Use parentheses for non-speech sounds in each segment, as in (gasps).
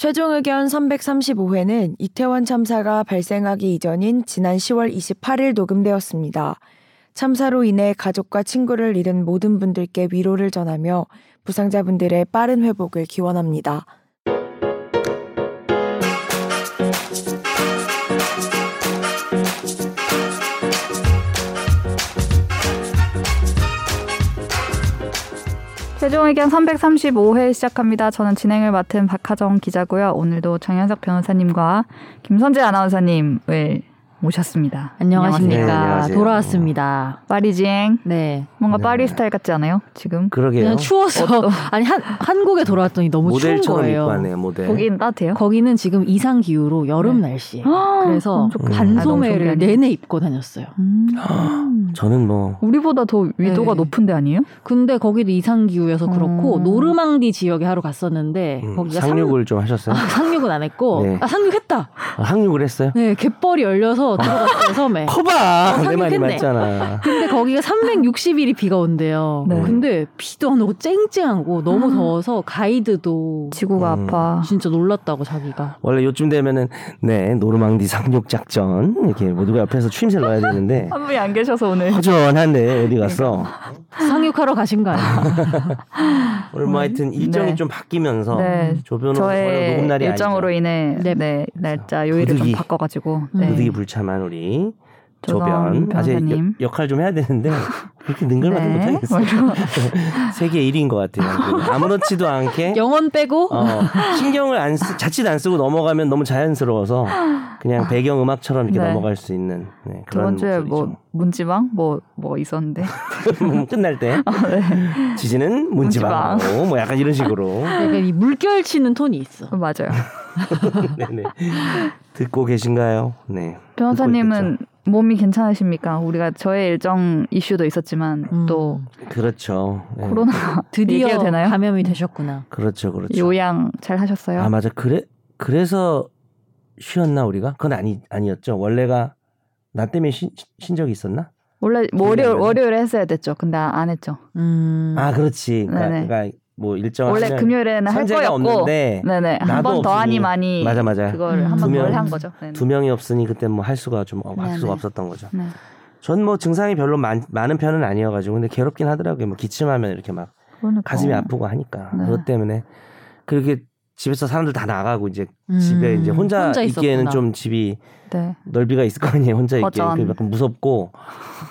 최종 의견 335회는 이태원 참사가 발생하기 이전인 지난 10월 28일 녹음되었습니다. 참사로 인해 가족과 친구를 잃은 모든 분들께 위로를 전하며 부상자분들의 빠른 회복을 기원합니다. 최종 의견 335회 시작합니다. 저는 진행을 맡은 박하정 기자고요. 오늘도 정현석 변호사님과 김선재 아나운서님을 모셨습니다. 안녕하십니까. 네, 안녕하세요. 돌아왔습니다. 파리지행. 네. 뭔가 네. 파리 스타일 같지 않아요? 지금? 그러게요. 그냥 추워서 (laughs) 아니 한 한국에 돌아왔더니 너무 추운 모델처럼 거예요. 입고 왔네요, 모델. 거긴 따뜻해요? 거기는 지금 이상 기후로 여름 날씨. 그래서 너무 좋겠다. 아, 반소매를 너무 좋은 게 내내 입고 다녔어요. 음. 저는 뭐 우리보다 더 위도가 네. 높은 데 아니에요? 근데 거기도 이상 기후여서 그렇고 음. 노르망디 지역에 하루 갔었는데 음, 거기가 상륙을 좀 하셨어요? 상, 아, 상륙은 안 했고 네. 아 상륙했다. 아, 상륙을 했어요? 네, 갯벌이 열려서 들어갔어요 섬에. (laughs) 커봐! 어, 내 말이. 맞잖아. 근데 거기가 360일이 비가 온대요. 네. 근데 비도 안 오고 쨍쨍하고 너무 아. 더워서 가이드도 지구가 음. 아파. 진짜 놀랐다고 자기가. 원래 요쯤 되면은 네 노르망디 상륙 작전 이렇게 모두가 옆에서 추임새를 넣어야 되는데 (laughs) 한 분이 안 계셔서 오늘. 허전한데 어디 갔어? 상륙하러 가신 거 아니에요? (laughs) 오늘 뭐 하여튼 일정이 네. 좀 바뀌면서 네. 조변호 녹음 날이 일정으로 아니죠. 인해 네. 네. 날짜 요일을 부득이. 좀 바꿔가지고 음. 네. 부득이 불참 한 우리 조변 아직. 역- 역할 좀 해야 되는데 그렇게 능글맞게 네. 못하겠어. (laughs) 세계 1위인 것 같아요. 아무렇지도 않게 영원 빼고 어, 신경을 안 쓰, 자칫 안 쓰고 넘어가면 너무 자연스러워서 그냥 배경 음악처럼 이렇게 네. 넘어갈 수 있는 네, 저번 그런 주에 뭐 목소리죠. 문지방 뭐뭐 있었는데 (laughs) 끝날 때 지지는 문지방으로 뭐 약간 이런 식으로 약간 이 물결 치는 톤이 있어. 맞아요. (laughs) 네네. 듣고 계신가요? 네. 변호사님은 몸이 괜찮으십니까? 우리가 저의 일정 이슈도 있었지만 음. 또 그렇죠. 네. 코로나 (laughs) 드디어 되나요? 감염이 되셨구나. 그렇죠, 그렇죠. 요양 잘 하셨어요? 아 맞아. 그래 그래서 쉬었나 우리가? 그건 아니 아니었죠. 원래가 나 때문에 쉬, 쉰 적이 있었나? 원래 안 월요일. 월요일에 했어야 됐죠. 근데 안 했죠. 음. 아 그렇지. 그러니까. 그러니까 뭐 일정 원래 금요일에는 할 거였고, 없는데 네네 한 번 더. 하니 많이 맞아 맞아. 그걸 음. 한두번더 명. 한 거죠. 네네. 두 명이 없으니 그때 뭐 할 수가 좀 어, 할 네네. 수가 없었던 거죠. 네. 전뭐 증상이 별로 많, 많은 편은 아니어가지고 근데 괴롭긴 하더라고요. 뭐 기침하면 이렇게 막 그러니까. 가슴이 아프고 하니까 네. 그것 때문에 그렇게 집에서 사람들 다 나가고 이제 음. 집에 이제 혼자, 혼자 있기에는 있었구나. 좀 집이 네. 넓이가 있을 거 아니에요. 혼자 있기. 그 약간 무섭고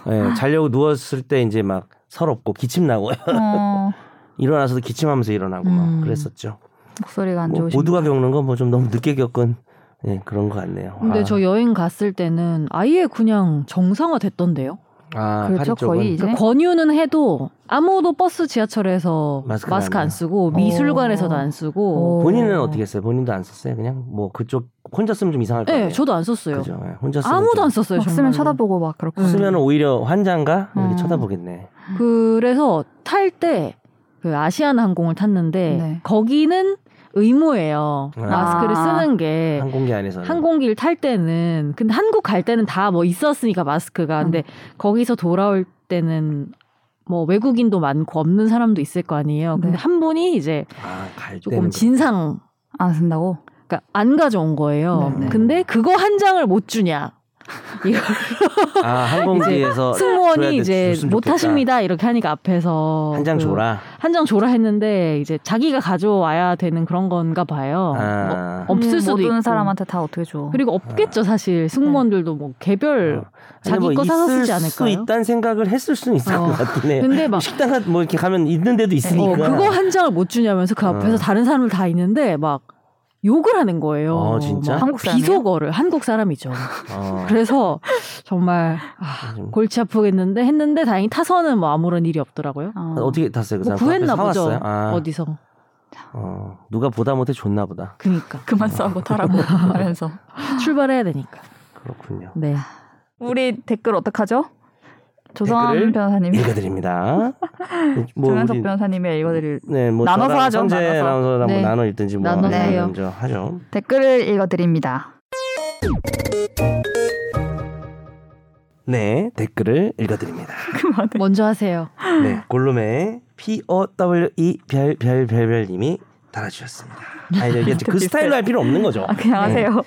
예, 자려고 누웠을 때 이제 막 서럽고 기침 나고 어, (laughs) 일어나서도 기침하면서 일어나고 막 음. 그랬었죠. 목소리가 안뭐 좋으신 모두가 겪는 건 뭐 좀 너무 늦게 겪은 예, 그런 것 같네요. 근데 아, 저 여행 갔을 때는 아예 그냥 정상화 됐던데요. 아, 그렇죠, 거의 이제. 그러니까 권유는 해도 아무도 버스 지하철에서 마스크 안 안. 쓰고 미술관에서도 안 쓰고. 오. 본인은 어떻게 했어요? 본인도 안 썼어요? 그냥 뭐 그쪽 혼자 쓰면 좀 이상할 거 네. 저도 안 썼어요. 그죠. 예, 혼자 쓰면 아무도 좀- 안 썼어요. 막 쓰면. 쳐다보고 막 그렇고. 음. 쓰면 오히려 환장가 이렇게 음. 쳐다보겠네. 그래서 탈 때 그 아시아나 항공을 탔는데 네. 거기는 의무예요. 아. 마스크를 쓰는 게 항공기 안에서는 항공기를 탈 때는 근데 한국 갈 때는 다 뭐 있었으니까 마스크가 근데 거기서 돌아올 때는 뭐 외국인도 많고 없는 사람도 있을 거 아니에요. 근데 네. 한 분이 이제 아, 갈 조금 때는 진상 안 쓴다고? 그러니까 안 가져온 거예요. 네, 네. 근데 그거 한 장을 못 주냐? 그렇고. 아, 항공기에서 승무원이 돼, 이제 못. 하십니다 이렇게 하니까 앞에서 한장그 줘라. 한장 줘라 했는데 이제 자기가 가져와야 되는 그런 건가 봐요. 아. 어, 없을 음, 수도 모든 있고. 사람한테 다 어떻게 줘? 그리고 없겠죠 사실 승무원들도 뭐 개별 어. 자기 뭐 거 사서 쓰지 수 않을까요? 있다는 생각을 했을 수는 있을 어. 것 같긴 해. 근데 막 식당 가- 뭐 이렇게 가면 있는 데도 있으니까. 어, 그거 한 장을 못 주냐면서 그 앞에서 어. 다른 사람들 다 있는데 막 욕을 하는 거예요. 어, 진짜? 막 한국 사람이에요? 비속어를 한국 사람이죠. 어. 그래서 정말 아, 좀- 골치 아프겠는데 했는데 다행히 타서는 뭐 아무런 일이 없더라고요. 어. 어떻게 탔어요? 그뭐 사람 구했나 앞에 보죠. 아, 어디서. 어, 누가 보다 못해 줬나 보다. 그니까 (laughs) 그만 싸우고 타라고 (laughs) 하면서. 출발해야 되니까. 그렇군요. 네. 우리 댓글 어떡하죠? 조선 댓글을 변호사님이 읽어드립니다. (laughs) 뭐 우리- 변호사님의 읽어드릴 네, 뭐 나눠서 하죠, 선재 나눠서. 네. 뭐 나눠 읽든지 뭐 나눠서 해요. 먼저 하죠. 댓글을 읽어드립니다. 네, 댓글을 읽어드립니다. (laughs) 먼저 하세요. 네, 골룸의 P O W E 별 별 별별님이 달아주셨습니다. 아니 이게 (laughs) 그 스타일로 할 필요 없는 거죠. 아, 그냥 네. 하세요.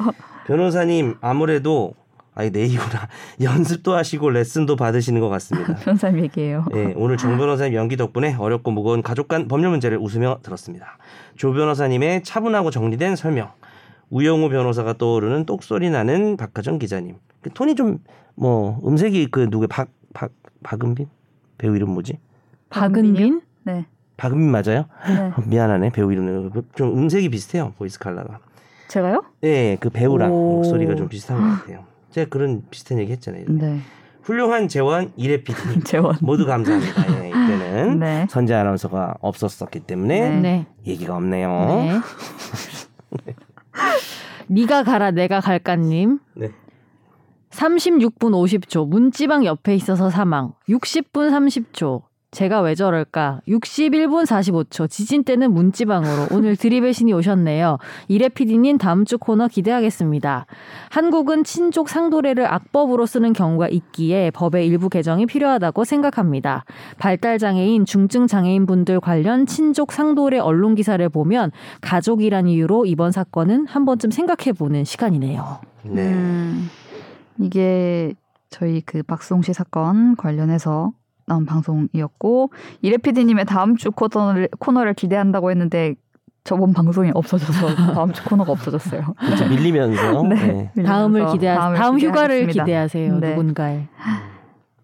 변호사님 아무래도 아니 내이구나 연습도 하시고 레슨도 받으시는 것 같습니다. (laughs) 변호사님 얘기예요. 네, 오늘 정 변호사님 연기 덕분에 어렵고 무거운 가족 간 법률 문제를 웃으며 들었습니다. 조 변호사님의 차분하고 정리된 설명, 우영우 변호사가 떠오르는 똑소리 나는 박하정 기자님. 그 톤이 좀 뭐 음색이 그 누구 박박 박은빈 배우 이름 뭐지? 박은빈? 네. 박은빈 맞아요? 네. (laughs) 미안하네 배우 이름 좀 음색이 비슷해요 보이스 칼라가. 제가요? 네, 그 배우랑 오. 목소리가 좀 비슷한 것 같아요. 제가 그런 비슷한 얘기 했잖아요. 네. 훌륭한 재원 이래 PD (laughs) 재원. 모두 감사합니다. 예, (laughs) 이때는 네. 선재 아나운서가 없었었기 때문에 네. 네. 얘기가 없네요. 네. (laughs) 니가 가라 내가 갈까님. 네. 36분 50초 문지방 옆에 있어서 사망. 60분 30초. 제가 왜 저럴까? 61분 45초. 지진 때는 문지방으로. 오늘 드립의 신이 오셨네요. 이래 PD님 다음 주 코너 기대하겠습니다. 한국은 친족 상도례를 악법으로 쓰는 경우가 있기에 법의 일부 개정이 필요하다고 생각합니다. 발달장애인, 중증장애인 분들 관련 친족 상도례 언론 기사를 보면 가족이란 이유로 이번 사건은 한 번쯤 생각해 보는 시간이네요. 네. 음, 이게 저희 그 박수홍 씨 사건 관련해서 나온 방송이었고 이래 PD님의 다음 주 코너를, 코너를 기대한다고 했는데 저번 방송이 없어져서 (laughs) 다음 주 코너가 없어졌어요. 그렇죠. 밀리면서 (laughs) 네. 네. 다음을 밀리면서 기대하 다음을 다음 휴가를. 기대하세요. 네. 누군가의.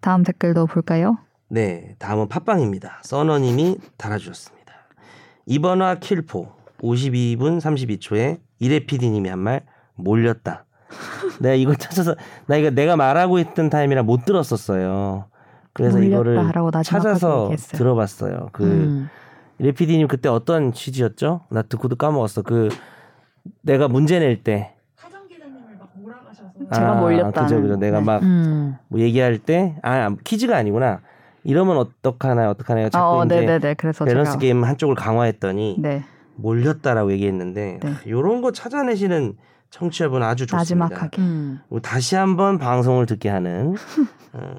다음 댓글도 볼까요? 네, 다음은 팟빵입니다. 써너님이 달아주셨습니다. 이번화 킬포 52분 32초에 이래 PD님이 한 말 몰렸다. 내가 이걸 찾아서 나 이거 내가 말하고 있던 타임이라 못 들었었어요. 그래서 이거를 찾아서. 들어봤어요. 그 음. PD님 그때 어떤 취지였죠? 나 듣고도 까먹었어. 그 내가 문제 낼 때. 제가 몰렸다는. 그죠, 그죠. 내가 네. 막 음. 뭐 얘기할 때, 아, 퀴즈가 아니구나. 이러면 어떡하나, 어떡하나. 자꾸 어, 이제 네네네. 그래서 밸런스 제가 게임 한쪽을 강화했더니 네 몰렸다라고 얘기했는데 네. 이런 거 찾아내시는 청취자분 아주 좋습니다. 나지막하게 음. 다시 한번 방송을 듣게 하는 (laughs) 어,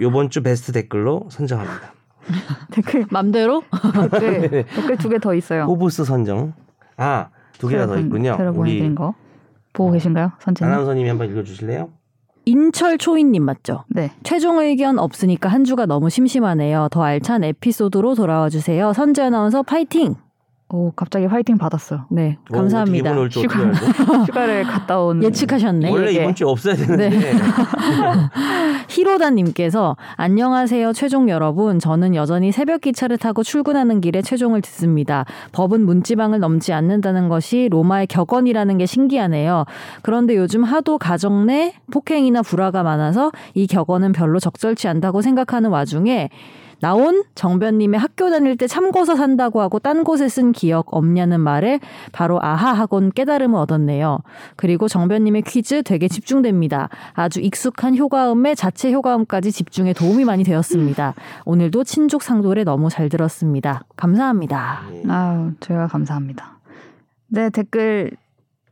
요번 주 베스트 댓글로 선정합니다. (laughs) 댓글 맘대로? 댓글 (laughs) 댓글 두 개 더 있어요. 호브스 선정. 아, 두 개가 더 있군요. 우리 보내드린 거 보고 계신가요, 선재님? 아나운서님이 한번 읽어주실래요? 인철 초인님 맞죠? 네. 최종 의견 없으니까 한 주가 너무 심심하네요. 더 알찬 에피소드로 돌아와 주세요. 선재 아나운서 파이팅! 오 갑자기 화이팅 받았어요. 네, 오, 감사합니다. 이번 올줄 어떻게 휴가. (laughs) 휴가를 갔다 온 예측하셨네. 원래 예. 이번 주에 없어야 되는데 (laughs) 히로다님께서 안녕하세요 최종 여러분 저는 여전히 새벽 기차를 타고 출근하는 길에 최종을 듣습니다 법은 문지방을 넘지 않는다는 것이 로마의 격언이라는 게 신기하네요 그런데 요즘 하도 가정 내 폭행이나 불화가 많아서 이 격언은 별로 적절치 않다고 생각하는 와중에 나온 정변님의 학교 다닐 때 참고서 산다고 하고 딴 곳에 쓴 기억 없냐는 말에 바로 아하 하곤 깨달음을 얻었네요. 그리고 정변님의 퀴즈 되게 집중됩니다. 아주 익숙한 효과음에 자체 효과음까지 집중에 도움이 많이 되었습니다. 오늘도 친족 상도를 너무 잘 들었습니다. 감사합니다. 예. 아유, 저희가 감사합니다. 네, 댓글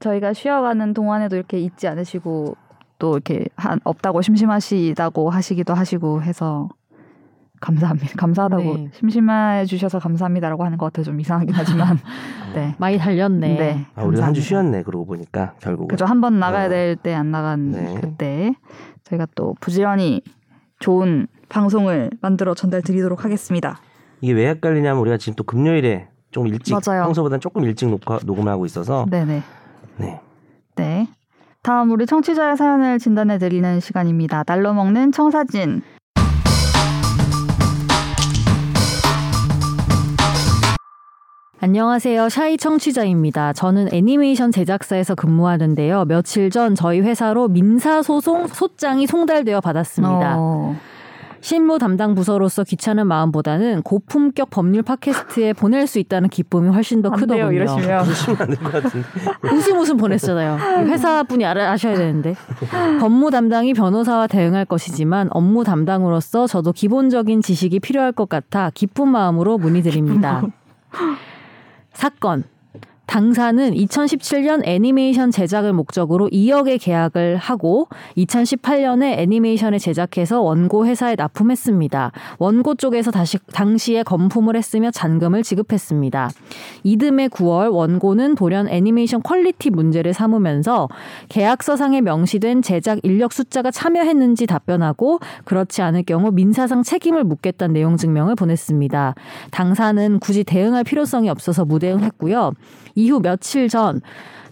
저희가 쉬어가는 동안에도 이렇게 잊지 않으시고 또 이렇게 한, 없다고 심심하시다고 하시기도 하시고 해서 감사합니다. 감사하다고 네. 심심해 주셔서 감사합니다라고 하는 것 같아 좀 이상하긴 하지만 (laughs) (laughs) 네. 많이 달렸네. 네. 아, 우리가 한 주. 쉬었네. 그러고 보니까 결국은. 그죠. 한 번 나가야 어. 될때 안 나간 네. 그때 저희가 또 부지런히 좋은 방송을 만들어 전달 드리도록 하겠습니다. 이게 왜 헷갈리냐면 우리가 지금 또 금요일에 좀 일찍 맞아요. 평소보다는 조금 일찍 녹화, 녹음을 하고 있어서 네네. 네. 네. 다음 우리 청취자의 사연을 진단해 드리는 시간입니다. 날로 먹는 청사진. 안녕하세요. 샤이 청취자입니다. 저는 애니메이션 제작사에서 근무하는데요. 며칠 전 저희 회사로 민사소송 소장이 송달되어 받았습니다. 어, 실무 담당 부서로서 귀찮은 마음보다는 고품격 법률 팟캐스트에 보낼 수 있다는 기쁨이 훨씬 더 크더군요. 이러시면. 그러시면 안될 것 같은데. 웃음 웃음 보냈잖아요. 회사 분이 알아, 아셔야 되는데. 법무 담당이 변호사와 대응할 것이지만 업무 담당으로서 저도 기본적인 지식이 필요할 것 같아 기쁜 마음으로 문의드립니다. (laughs) 사건. 당사는 2017년 애니메이션 제작을 목적으로 2억의 계약을 하고 2018년에 애니메이션을 제작해서 원고 회사에 납품했습니다. 원고 쪽에서 다시 당시에 검품을 했으며 잔금을 지급했습니다. 이듬해 9월 원고는 돌연 애니메이션 퀄리티 문제를 삼으면서 계약서상에 명시된 제작 인력 숫자가 참여했는지 답변하고 그렇지 않을 경우 민사상 책임을 묻겠다는 내용 증명을 보냈습니다. 당사는 굳이 대응할 필요성이 없어서 무대응했고요. 이후 며칠 전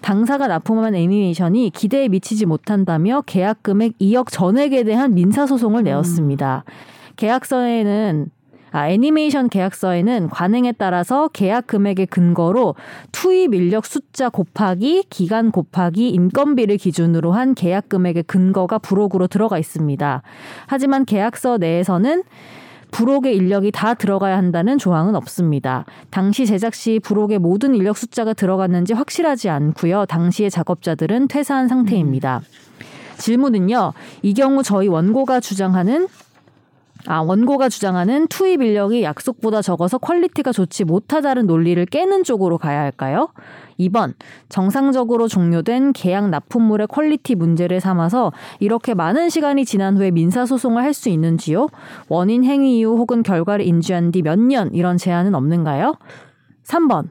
당사가 납품한 애니메이션이 기대에 미치지 못한다며 계약 금액 2억 전액에 대한 민사 소송을 내었습니다. 계약서에는 아, 애니메이션 계약서에는 관행에 따라서 계약 금액의 근거로 투입 인력 숫자 곱하기 기간 곱하기 인건비를 기준으로 한 계약 금액의 근거가 부록으로 들어가 있습니다. 하지만 계약서 내에서는 부록의 인력이 다 들어가야 한다는 조항은 없습니다. 당시 제작 시 부록의 모든 인력 숫자가 들어갔는지 확실하지 않고요. 당시의 작업자들은 퇴사한 상태입니다. 질문은요. 이 경우 저희 원고가 주장하는 아, 원고가 주장하는 투입 인력이 약속보다 적어서 퀄리티가 좋지 못하다는 논리를 깨는 쪽으로 가야 할까요? 2번, 정상적으로 종료된 계약 납품물의 퀄리티 문제를 삼아서 이렇게 많은 시간이 지난 후에 민사소송을 할 수 있는지요? 원인 행위 이후 혹은 결과를 인지한 뒤 몇 년 이런 제한은 없는가요? 3번,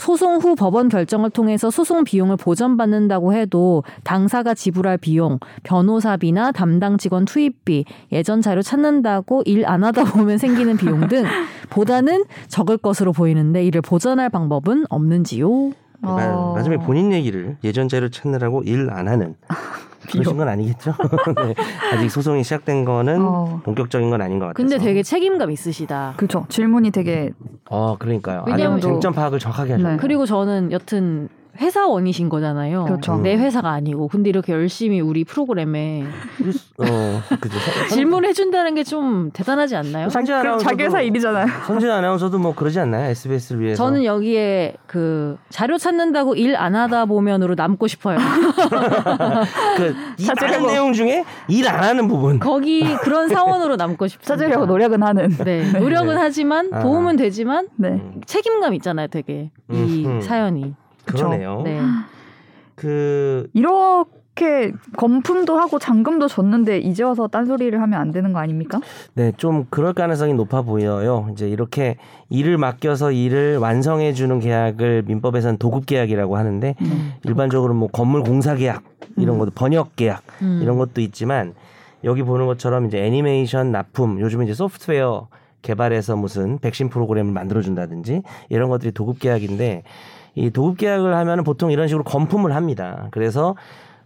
소송 후 법원 결정을 통해서 소송 비용을 보전받는다고 해도 당사가 지불할 비용, 변호사비나 담당 직원 투입비, 예전 자료 찾는다고 일 안 하다 보면 생기는 비용 등 보다는 적을 것으로 보이는데 이를 보전할 방법은 없는지요? 마- 어. 마지막에 본인 얘기를 예전 자료 찾느라고 일 안 하는 그러신 건 아니겠죠? (laughs) 네. 아직 소송이 시작된 거는 어. 본격적인 건 아닌 것 같아서. 근데 되게 책임감 있으시다. 그렇죠. 질문이 되게 어 그러니까요. 왜냐면 아니 쟁점 파악을 정확하게 하셨네. 네. 그리고 저는 여튼 회사원이신 거잖아요. 그렇죠. 내 회사가 아니고. 근데 이렇게 열심히 우리 프로그램에 어 그죠. 질문을 해준다는 게 좀 대단하지 않나요? 성진 그 아나운서도 자기 회사 일이잖아요. 성진 아나운서도 뭐 그러지 않나요? SBS를 위해서. 저는 여기에 그 자료 찾는다고 일 안 하다 보면으로 남고 싶어요. 그이 찾으려고. 많은 내용 중에 일 안 하는 부분. 거기 그런 사원으로 남고 싶습니다. 찾으려고 노력은 하는. 네, 노력은 네. 하지만 아. 도움은 되지만 네. 음, 책임감 있잖아요, 되게 이 음흠. 사연이. 그러네요. 네. 그 이렇게 검품도 하고 잔금도 줬는데 이제 와서 딴소리를 하면 안 되는 거 아닙니까? 네, 좀 그럴 가능성이 높아 보여요. 이제 이렇게 일을 맡겨서 일을 완성해 주는 계약을 민법에서는 도급 계약이라고 하는데 음. 일반적으로 뭐 건물 공사 계약 이런 것도 번역 계약 음. 이런 것도 있지만 여기 보는 것처럼 이제 애니메이션 납품 요즘 이제 소프트웨어 개발해서 무슨 백신 프로그램을 만들어 준다든지 이런 것들이 도급 계약인데 이 도급 계약을 하면은 보통 이런 식으로 검품을 합니다. 그래서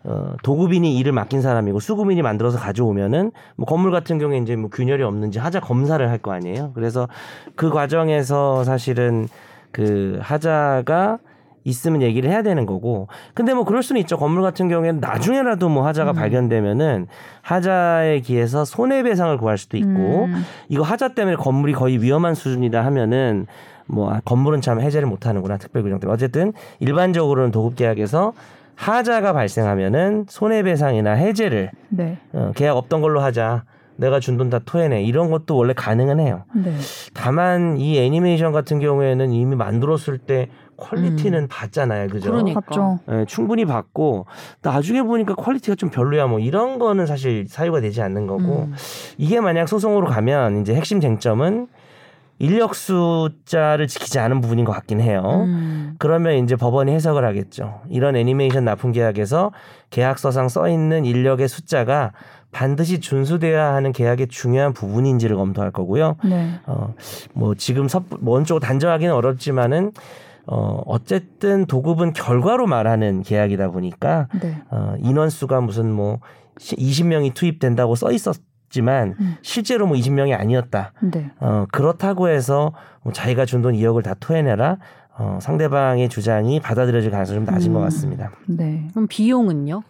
어, 도급인이 일을 맡긴 사람이고 수급인이 만들어서 가져오면은 뭐 건물 같은 경우에 이제 뭐 균열이 없는지 하자 검사를 할 거 아니에요. 그래서 그 과정에서 사실은 그 하자가 있으면 얘기를 해야 되는 거고. 근데 뭐 그럴 수는 있죠. 건물 같은 경우에는 나중에라도 뭐 하자가 음. 발견되면은 하자에 기해서 손해배상을 구할 수도 있고 음. 이거 하자 때문에 건물이 거의 위험한 수준이다 하면은 뭐 아, 건물은 참 해제를 못 하는구나 특별 규정 때문에 어쨌든 일반적으로는 도급 계약에서 하자가 발생하면은 손해배상이나 해제를 네. 어, 계약 없던 걸로 하자. 내가 준 돈 다 토해내. 이런 것도 원래 가능은 해요. 네. 다만 이 애니메이션 같은 경우에는 이미 만들었을 때 퀄리티는 봤잖아요. 그죠? 그러니까. 예, 충분히 봤고 나중에 보니까 퀄리티가 좀 별로야 뭐 이런 거는 사실 사유가 되지 않는 거고 음. 이게 만약 소송으로 가면 이제 핵심 쟁점은 인력 숫자를 지키지 않은 부분인 것 같긴 해요. 음. 그러면 이제 법원이 해석을 하겠죠. 이런 애니메이션 납품 계약에서 계약서상 써 있는 인력의 숫자가 반드시 준수돼야 하는 계약의 중요한 부분인지를 검토할 거고요. 네. 어, 뭐 지금 섣, 먼저 단정하기는 어렵지만은 어, 어쨌든 도급은 결과로 말하는 계약이다 보니까 네. 어, 인원수가 무슨 뭐 20명이 투입된다고 써 있었 지만 음. 실제로 뭐 20명이 아니었다. 네. 어, 그렇다고 해서 뭐 자기가 준 돈 2억을 다 토해내라. 어, 상대방의 주장이 받아들여질 가능성이 좀 낮은 음. 것 같습니다. 네. 그럼 비용은요?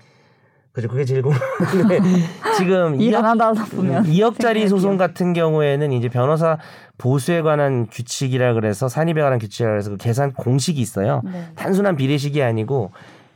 그죠. 그게 제일 궁금한데 (laughs) 지금 일 2억, 안 하다 보면 2억짜리 생각해요. 소송 같은 경우에는 이제 변호사 보수에 관한 규칙이라 그래서 산입에 관한 규칙이라 그래서 그 계산 공식이 있어요. 네. 단순한 비례식이 아니고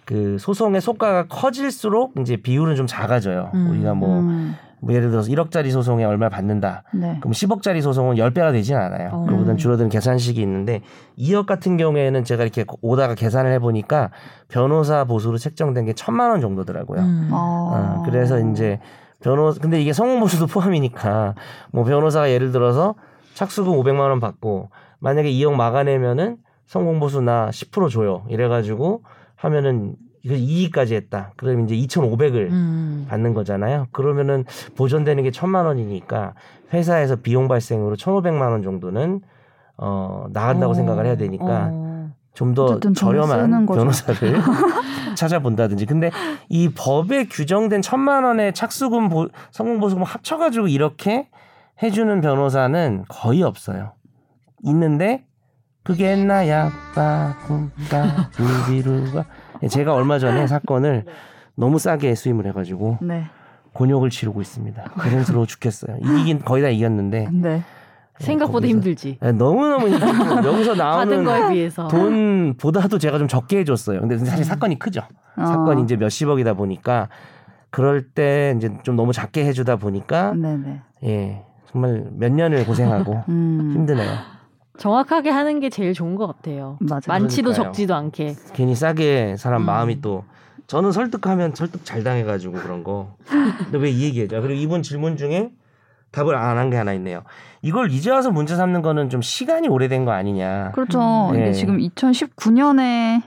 그 소송의 속가가 커질수록 이제 비율은 좀 작아져요. 음, 우리가 뭐 음. 뭐 예를 들어서 1억짜리 소송에 얼마 받는다. 네. 그럼 10억짜리 소송은 10배가 되진 않아요. 어. 그보다는 음. 줄어드는 계산식이 있는데 2억 같은 경우에는 제가 이렇게 오다가 계산을 해보니까 변호사 보수로 책정된 게 천만 원 정도더라고요. 음. 어. 어, 그래서 이제 변호 근데 이게 성공 보수도 포함이니까 뭐 변호사가 예를 들어서 착수금 500만 원 받고 만약에 2억 막아내면은 성공 보수 나 10% 줘요. 이래가지고 하면은 이거 2위까지 했다. 그러면 이제 2,500을 음. 받는 거잖아요. 그러면은 보존되는 게 천만 원이니까 회사에서 비용 발생으로 1,500만 원 정도는 어 나간다고 어. 생각을 해야 되니까 어. 좀더 어쨌든 돈 쓰는 저렴한. 변호사를 (laughs) 찾아본다든지. 근데 이 법에 규정된 천만 원의 착수금 보, 성공보수금 합쳐 가지고 이렇게 해 주는 변호사는 거의 없어요. 있는데 그게 나야 빠꿈까 루비루가 제가 얼마 전에 (laughs) 사건을 너무 싸게 수임을 해가지고 네. 곤욕을 치르고 있습니다. 고생스러워 죽겠어요. 이기긴 거의 다 이겼는데 네. 생각보다 거기서- 힘들지. 너무너무 힘들고 여기서 (laughs) 나오는 거에 비해서. 돈보다도 제가 좀 적게 해줬어요. 근데 사실 음. 사건이 크죠. 어. 사건이 이제 몇십억이다 보니까 그럴 때 이제 좀 너무 작게 해주다 보니까 네네. 예 정말 몇 년을 고생하고 (laughs) 음. 힘드네요. 정확하게 하는 게 제일 좋은 것 같아요. 맞아요. 많지도 그러니까요. 적지도 않게. 괜히 싸게 사람 음. 마음이 또 저는 설득하면 설득 잘 당해가지고 그런 거. 근데 왜 이 얘기해줘? 그리고 이번 질문 중에 답을 안 한 게 하나 있네요. 이걸 이제 와서 문제 삼는 거는 좀 시간이 오래된 거 아니냐. 그렇죠. 음. 이게 네. 지금 2019년에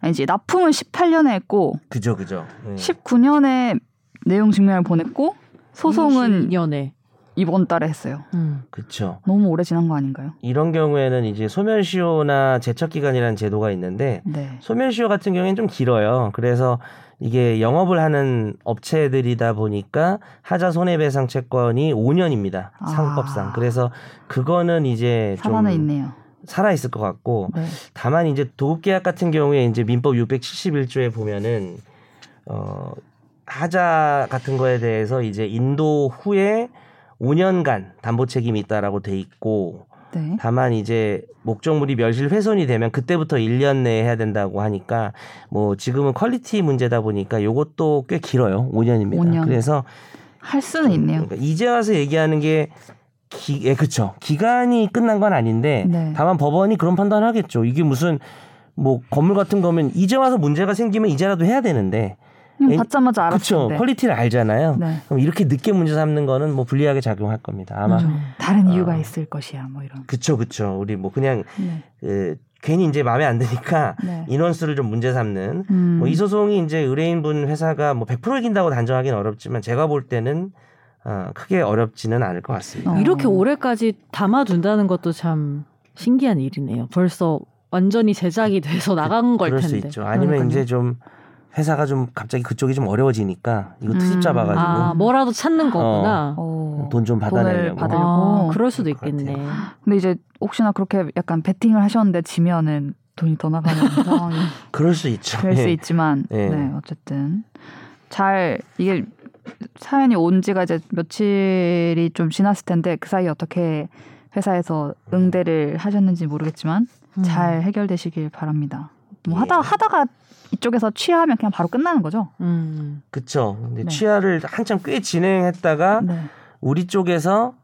아니지 납품은 18년에 했고 그죠, 그죠. 네. 19년에 내용 증명을 보냈고 소송은 20년에. 이번 달에 했어요. 음. 그쵸. 너무 오래 지난 거 아닌가요? 이런 경우에는 이제 소멸시효나 제척 기간이라는 제도가 있는데 네. 소멸시효 같은 경우에는 좀 길어요. 그래서 이게 영업을 하는 업체들이다 보니까 하자 손해배상 채권이 5년입니다. 아. 상법상. 그래서 그거는 이제 좀 있네요. 살아 있을 것 같고 네. 다만 이제 도급 계약 같은 경우에 이제 민법 671조에 보면은 어 하자 같은 거에 대해서 이제 인도 후에 5년간 담보 책임이 있다라고 돼 있고 네. 다만 이제 목적물이 멸실 훼손이 되면 그때부터 1년 내에 해야 된다고 하니까 뭐 지금은 quality 문제다 보니까 요것도 꽤 길어요. 5년입니다. 5년. 그래서 할 수는 있네요. 그러니까 이제 와서 얘기하는 게 기, 예, 그쵸. 기간이 끝난 건 아닌데 네. 다만 법원이 그런 판단을 하겠죠. 이게 무슨 뭐 건물 같은 거면 이제 와서 문제가 생기면 이제라도 해야 되는데 그냥 에, 받자마자 그쵸. 알았을 때. quality를 알잖아요. 네. 그럼 이렇게 늦게 문제 삼는 거는 뭐 불리하게 작용할 겁니다. 아마 음. 다른 어. 이유가 있을 것이야. 뭐 이런. 그쵸 그쵸. 우리 뭐 그냥 네. 그 괜히 이제 마음에 안 드니까 네. 인원수를 좀 문제 삼는 음. 뭐이 소송이 이제 의뢰인분 회사가 뭐 100% 이긴다고 단정하기는 어렵지만 제가 볼 때는 어, 크게 어렵지는 않을 것 같습니다. 어. 이렇게 오래까지 담아둔다는 것도 참 신기한 일이네요. 벌써 완전히 제작이 돼서 나간 걸 그럴 수 텐데. 있죠. 아니면 그러니까요. 이제 좀 회사가 좀 갑자기 그쪽이 좀 어려워지니까 이거 트집 음. 잡아가지고 아, 뭐라도 찾는 거구나. 어. 돈좀 돈을 받아내려고. 받으려고. 아, 그럴 수도 그럴 것 있겠네. 근데 이제 혹시나 그렇게 약간 베팅을 하셨는데 지면은 돈이 더 나가는 (laughs) 상황이 그럴 수 있죠. 될수 예. 있지만 예. 네 어쨌든 잘 이게 사연이 온 지가 이제 며칠이 좀 지났을 텐데 그 사이에 어떻게 회사에서 응대를 하셨는지 모르겠지만 음. 잘 해결되시길 바랍니다. 뭐 예. 하다 하다가 이쪽에서 취하하면 그냥 바로 끝나는 거죠. 음. 그쵸. 근데 네. 취하를 한참 꽤 진행했다가 네. 우리 쪽에서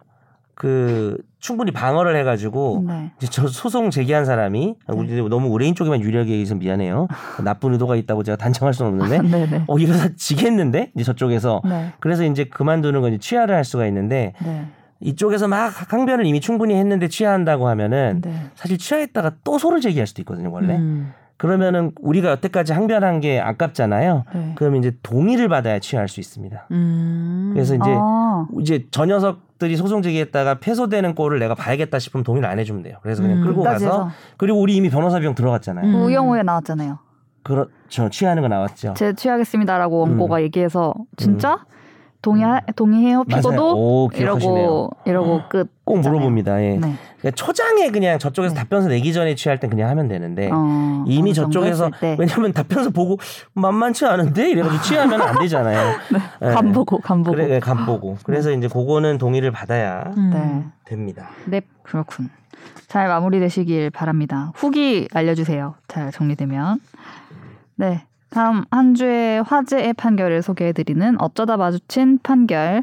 그 충분히 방어를 해가지고 네. 이제 저 소송 제기한 사람이 우리 너무 의뢰인 쪽에만 유리하게 얘기해서 미안해요. 나쁜 의도가 있다고 제가 단정할 수는 없는데 (laughs) 네. 네. 어 이러다 지겠는데 이제 저쪽에서 네. 그래서 이제 그만두는 건 이제 취하를 할 수가 있는데 네. 이쪽에서 막 항변을 이미 충분히 했는데 취하한다고 하면은 네. 사실 취하했다가 또 소를 제기할 수도 있거든요 원래 음. 그러면은 우리가 여태까지 항변한 게 아깝잖아요 네. 그러면 이제 동의를 받아야 취하할 수 있습니다 음. 그래서 이제 아, 이제 저 녀석들이 소송 제기했다가 패소되는 꼴을 내가 봐야겠다 싶으면 동의를 안 해주면 돼요 그래서 그냥 음. 끌고 가서 해서 그리고 우리 이미 변호사 비용 들어갔잖아요 음. 우영우에 나왔잖아요. 그렇죠 취하는 거 나왔죠 제 취하겠습니다라고 음. 원고가 얘기해서 진짜 동의 동의해요 맞아요. 피고도 오. 이러고 이러고 끝. 꼭. 물어봅니다 예. 네. 그러니까 초장에 그냥 저쪽에서 네. 답변서 내기 전에 취할 땐 그냥 하면 되는데 어, 이미 저쪽에서. 왜냐하면 답변서 보고 만만치 않은데 이래가지고 취하면 안 되잖아요. (laughs) 예. 간 보고 간 보고. 그래, 간 보고. 그래서 이제 그거는 동의를 받아야 음. 네. 됩니다. 네. 그렇군. 잘 마무리되시길 바랍니다. 후기 알려주세요. 잘 정리되면. 네. 다음 한 주의 화제의 판결을 소개해드리는 어쩌다 마주친 판결.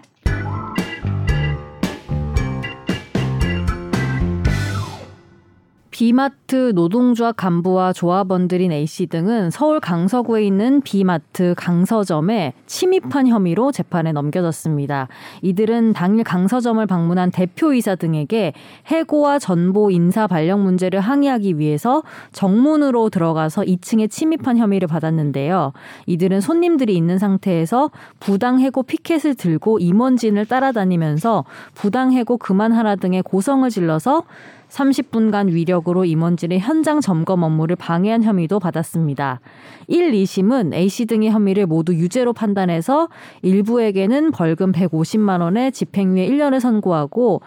비마트 노동조합 간부와 조합원들인 A씨 등은 서울 강서구에 있는 비마트 강서점에 침입한 혐의로 재판에 넘겨졌습니다. 이들은 당일 강서점을 방문한 대표이사 등에게 해고와 전보 인사 발령 문제를 항의하기 위해서 정문으로 들어가서 2층에 침입한 혐의를 받았는데요. 이들은 손님들이 있는 상태에서 부당 해고 피켓을 들고 임원진을 따라다니면서 부당 해고 그만하라 등의 고성을 질러서 30분간 위력으로 임원진의 현장 점검 업무를 방해한 혐의도 받았습니다. 1, 2심은 A씨 등의 혐의를 모두 유죄로 판단해서 일부에게는 벌금 150만 원에 집행유예 1년을 선고하고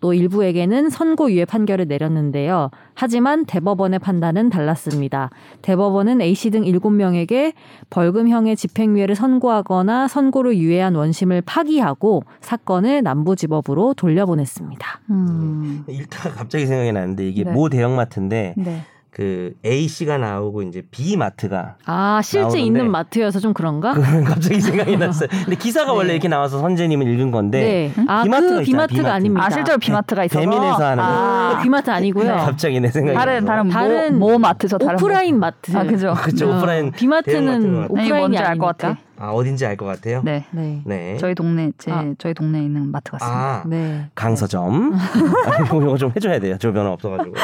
또 일부에게는 선고유예 판결을 내렸는데요. 하지만 대법원의 판단은 달랐습니다. 대법원은 A씨 등 7명에게 벌금형의 집행유예를 선고하거나 선고를 유예한 원심을 파기하고 사건을 남부지법으로 돌려보냈습니다. 음. 일단 갑자기 생각이 나는데 이게 네. 모 대형마트인데 네. 그 A 씨가 나오고 이제 B 마트가 아, 실제 나오는데 있는 마트여서 좀 그런가? 그러면 (laughs) 갑자기 생각이 (laughs) 났어요. 근데 기사가 네. 원래 이렇게 나와서 선재님은 읽은 건데 네. 아, 비마트가 그 비마트가 비마트. 아닙니다. 아 실제로 비마트가 있어서 배민에서 하는 거. 아, 그 비마트 아니고요. (laughs) 갑자기 내 생각이 다른 나서. 다른 다른 모, 모 마트죠. 다른 오프라인 마트. 모. 아 그죠. 그쵸, 어, 오프라인 비마트는 오프라인이 뭔지 알것 아니니까. 같아. 아 어딘지 알 것 같아요. 네. 네. 네. 저희 동네 제 아. 저희 동네에 있는 마트 같습니다. 아 네. 강서점. 아, 이거, 좀 해줘야 돼요. 조변은 없어가지고.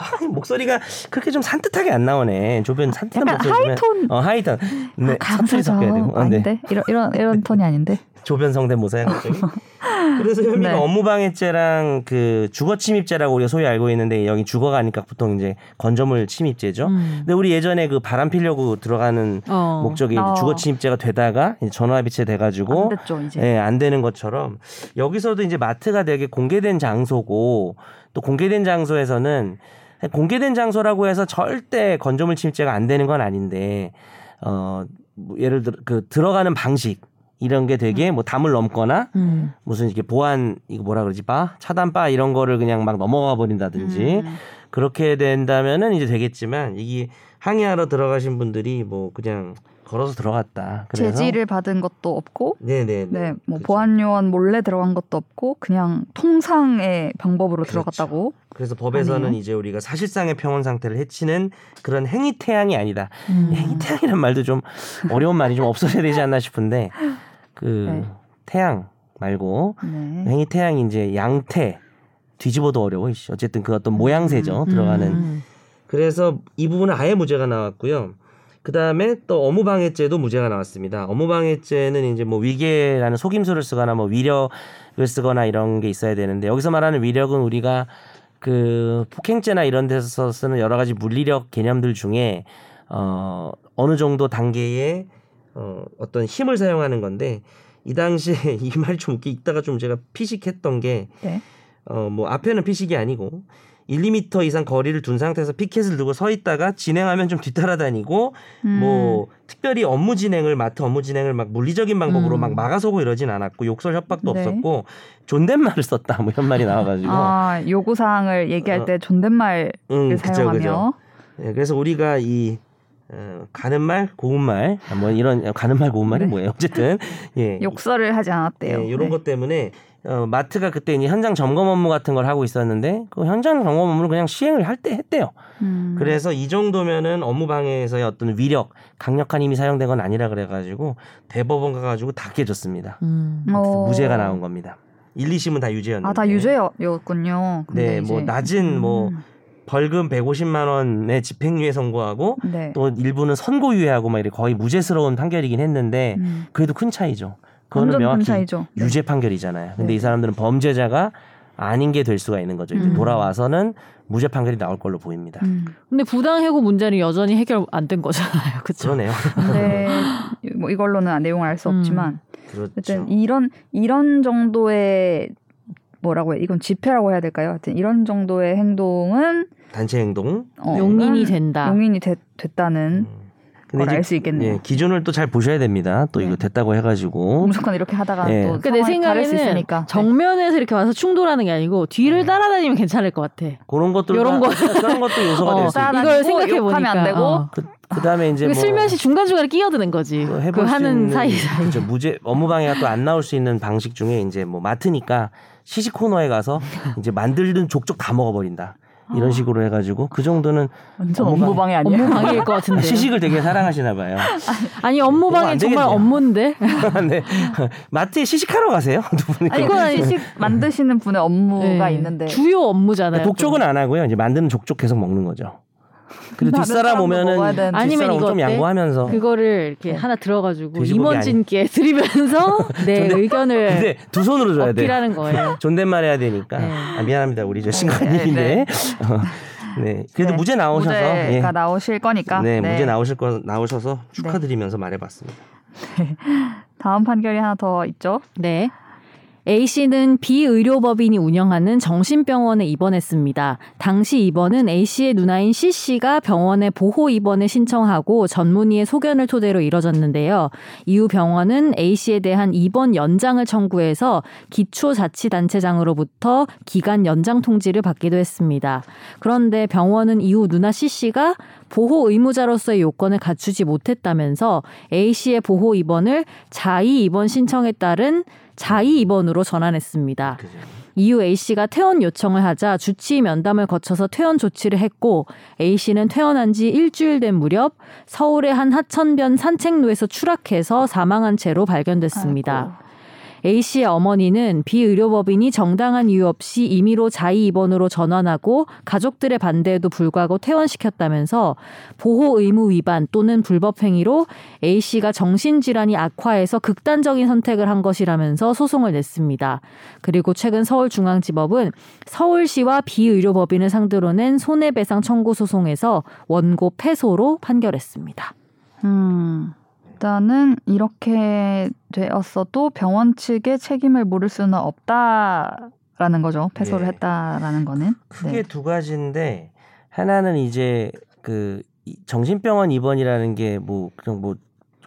아, 목소리가 그렇게 좀 산뜻하게 안 나오네. 조변 산뜻한 목소리. 면 하이톤. 어 하이톤. 네. 사투리 섞여야 되고. 어, 네. 이런 이런 이런 톤이 아닌데. 조변 성대모사야 갑자기. (laughs) 그래서 혐의가 네. 업무방해죄랑 그 주거 침입죄라고 우리가 소위 알고 있는데 여기 주거가 아니까 보통 이제 건조물 침입죄죠. 음. 근데 우리 예전에 그 바람 피려고 들어가는 어. 목적이 어. 주거 침입죄가 되다가 전화비채 돼가지고 안 됐죠 이제. 예, 안 되는 것처럼 여기서도 이제 마트가 되게 공개된 장소고 또 공개된 장소에서는 공개된 장소라고 해서 절대 건조물 침입죄가 안 되는 건 아닌데 어뭐 예를 들어 그 들어가는 방식 이런 게 되게 뭐 담을 넘거나 음. 무슨 이렇게 보안 이거 뭐라 그러지 바 차단 바 이런 거를 그냥 막 넘어가 버린다든지 음. 그렇게 된다면은 이제 되겠지만 이게 항의하러 들어가신 분들이 뭐 그냥 걸어서 들어갔다. 그래서 제지를 받은 것도 없고 네네 네, 뭐 그렇죠. 보안 요원 몰래 들어간 것도 없고 그냥 통상의 방법으로 그렇죠. 들어갔다고. 그래서 법에서는 아니에요? 이제 우리가 사실상의 평온 상태를 해치는 그런 행위 태양이 아니다. 음. 행위 태양이란 말도 좀 어려운 말이 좀 없어져야 되지 않나 싶은데 그 네. 태양 말고 네. 행위 태양이 이제 양태 뒤집어도 어려워. 어쨌든 그 어떤 모양새죠 들어가는. 음. 그래서 이 부분은 아예 무죄가 나왔고요. 그 다음에 또 업무방해죄도 무죄가 나왔습니다. 업무방해죄는 이제 뭐 위계라는 속임수를 쓰거나 뭐 위력을 쓰거나 이런 게 있어야 되는데 여기서 말하는 위력은 우리가 그 폭행죄나 이런 데서 쓰는 여러 가지 물리력 개념들 중에 어 어느 정도 단계의 어 어떤 힘을 사용하는 건데 이 당시에 (laughs) 이 말이 좀 웃기 있다가 좀 제가 피식했던 게 네. 어 뭐 앞에는 피식이 아니고 1, 2미터 이상 거리를 둔 상태에서 피켓을 들고 서 있다가 진행하면 좀 뒤따라다니고 음. 뭐 특별히 업무 진행을 마트 업무 진행을 막 물리적인 방법으로 음. 막 막아서고 이러진 않았고 욕설 협박도 네. 없었고 존댓말을 썼다 뭐 이런 말이 나와가지고 아 요구 사항을 얘기할 어. 때 존댓말을 응 그죠 사용하며 그죠 예, 그래서 우리가 이 어, 가는 말 고운 말 뭐 이런 가는 말 고운 말이 네. 뭐예요 어쨌든 (laughs) 예 욕설을 하지 않았대요. 예, 이런 네. 것 때문에 어, 마트가 그때 이제 현장 점검 업무 같은 걸 하고 있었는데 그 현장 점검 업무를 그냥 시행을 할 때 했대요. 음. 그래서 이 정도면은 업무 방해에서의 어떤 위력, 강력한 힘이 사용된 건 아니라 그래가지고 대법원 가가지고 다 깨졌습니다. 음. 어. 무죄가 나온 겁니다. 1, 2심은 다 유죄였는데. 아다 유죄였군요. 네, 뭐 낮은 뭐 음. 벌금 150만 원의 집행유예 선고하고 네. 또 일부는 선고유예하고 막 이렇게 거의 무죄스러운 판결이긴 했는데 음. 그래도 큰 차이죠. 그거는 명확히 차이죠. 네. 유죄 판결이잖아요. 근데 네. 이 사람들은 범죄자가 아닌 게 될 수가 있는 거죠. 이제 음. 돌아와서는 무죄 판결이 나올 걸로 보입니다. 음. 근데 부당 해고 문제는 여전히 해결 안 된 거잖아요. (laughs) 그렇죠? 그러네요. 근데 (laughs) 뭐 이걸로는 내용을 알수 음. 없지만 그렇죠. 어쨌든 이런 이런 정도의 뭐라고 해 이건 집회라고 해야 될까요? 하여튼 이런 정도의 행동은 단체 행동. 어, 용인이 된다. 용인이 됐, 됐다는 음. 걸알수 있겠네요. 예, 기준을 또 잘 보셔야 됩니다. 또 네. 이거 됐다고 해가지고 무조건 이렇게 하다가 예. 또 그러니까 내 생각에는 네. 정면에서 이렇게 와서 충돌하는 게 아니고 뒤를 네. 따라다니면 괜찮을 것 같아. 그런 것들 요런 거. 그런 것도 요소가 어, 될수 있고. 따라다니고 이걸 생각해 보니까 안 되고 어. 그, 그다음에 이제 그뭐 슬며시 중간 중간에 끼어드는 거지. 또그 하는 사이 사이. 그죠. 무죄 업무 방해가 또 안 나올 수 있는 방식 중에 이제 뭐 마트니까 시식 코너에 가서 (laughs) 이제 만들든 족족 다 먹어버린다. 이런 식으로 해가지고 그 정도는 완전 업무방- 업무방해 아니야? 업무방해일 것 같은데. (laughs) 시식을 되게 사랑하시나 봐요. 아니 업무방해 안 정말. 업무인데. (laughs) 네. 마트에 시식하러 가세요? 두 분이. 아니 이건 시식 만드시는 분의 업무가 네. 있는데 주요 업무잖아요. 독촉은 안 하고요. 이제 만드는 족족 계속 먹는 거죠. 그리고 뒷사람 오면은. 아니면 이거 좀? 양보하면서. 그거를 이렇게 하나 들어가지고 임원진께 (laughs) 드리면서 (laughs) 내 근데- 의견을 근데 두 손으로 줘야 돼. 어필하는 거예요. (laughs) 존댓말 해야 되니까. 네. 아, 미안합니다. 우리 저 네, 신관님인데. 네. 어, 네. 그래도 네. 무죄 나오셔서 무죄가 예. 나오실 거니까 네, 무죄 나오실 거 나오셔서 네. 축하드리면서 말해봤습니다. 다음 판결이 하나 더 있죠. 네. A 씨는 비의료법인이 운영하는 정신병원에 입원했습니다. 당시 입원은 A 씨의 누나인 C 씨가 병원에 보호 입원을 신청하고 전문의의 소견을 토대로 이뤄졌는데요. 이후 병원은 A 씨에 대한 입원 연장을 청구해서 기초자치단체장으로부터 기간 연장 통지를 받기도 했습니다. 그런데 병원은 이후 누나 C 씨가 보호 의무자로서의 요건을 갖추지 못했다면서 A 씨의 보호 입원을 자의 입원 신청에 따른 자의 입원으로 전환했습니다. 그죠. 이후 A 씨가 퇴원 요청을 하자 주치의 면담을 거쳐서 퇴원 조치를 했고 A 씨는 퇴원한 지 일주일 된 무렵 서울의 한 하천변 산책로에서 추락해서 사망한 채로 발견됐습니다. 아이고. A 씨의 어머니는 비의료법인이 정당한 이유 없이 임의로 자의 입원으로 전환하고 가족들의 반대에도 불구하고 퇴원시켰다면서 보호 의무 위반 또는 불법 행위로 A 씨가 정신질환이 악화해서 극단적인 선택을 한 것이라면서 소송을 냈습니다. 그리고 최근 서울중앙지법은 서울시와 비의료법인을 상대로 낸 손해배상 청구 소송에서 원고 패소로 판결했습니다. 음. 일단은 이렇게 되었어도 병원 측의 책임을 물을 수는 없다라는 거죠. 패소를 네. 했다라는 거는. 크게 네. 두 가지인데 하나는 이제 그 이- 정신병원 입원이라는 게 뭐 그냥 뭐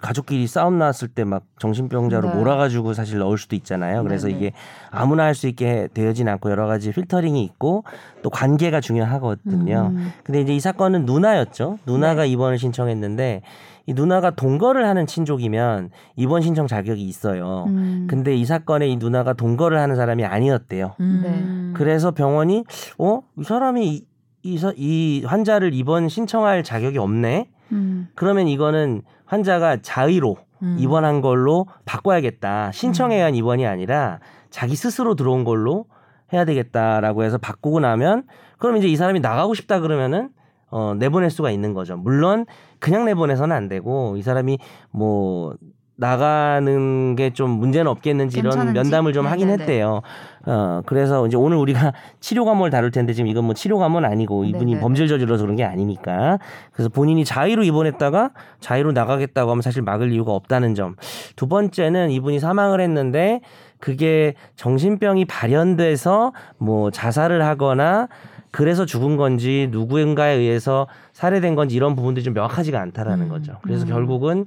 가족끼리 싸움 나왔을 때 막 정신병자로 네. 몰아가지고 사실 넣을 수도 있잖아요. 그래서 네네. 이게 아무나 할 수 있게 되어진 않고 여러 가지 필터링이 있고 또 관계가 중요하거든요. 음. 근데 이제 이 사건은 누나였죠. 누나가 네. 입원을 신청했는데 이 누나가 동거를 하는 친족이면 입원 신청 자격이 있어요. 음. 근데 이 사건에 이 누나가 동거를 하는 사람이 아니었대요. 음. 그래서 병원이 어 이 사람이 이, 이, 사- 이 환자를 입원 신청할 자격이 없네. 음. 그러면 이거는 환자가 자의로 음. 입원한 걸로 바꿔야겠다. 신청에 의한 입원이 아니라 자기 스스로 들어온 걸로 해야 되겠다라고 해서 바꾸고 나면 그럼 이제 이 사람이 나가고 싶다 그러면은 어 내보낼 수가 있는 거죠. 물론 그냥 내보내서는 안 되고 이 사람이 뭐 나가는 게 좀 문제는 없겠는지 이런 괜찮은지? 면담을 좀 하긴 네네네. 했대요. 어 그래서 이제 오늘 우리가 (laughs) 치료 감호를 다룰 텐데 지금 이건 뭐 치료 감호는 아니고 이분이. 범죄를 저질러서 그런 게 아니니까 그래서 본인이 자의로 입원했다가 자의로 나가겠다고 하면 사실 막을 이유가 없다는 점. 두 번째는 이분이 사망을 했는데 그게 정신병이 발현돼서 뭐 자살을 하거나 그래서 죽은 건지 누구인가에 의해서 살해된 건지 이런 부분들이 좀 명확하지가 않다라는 음. 거죠. 그래서 음. 결국은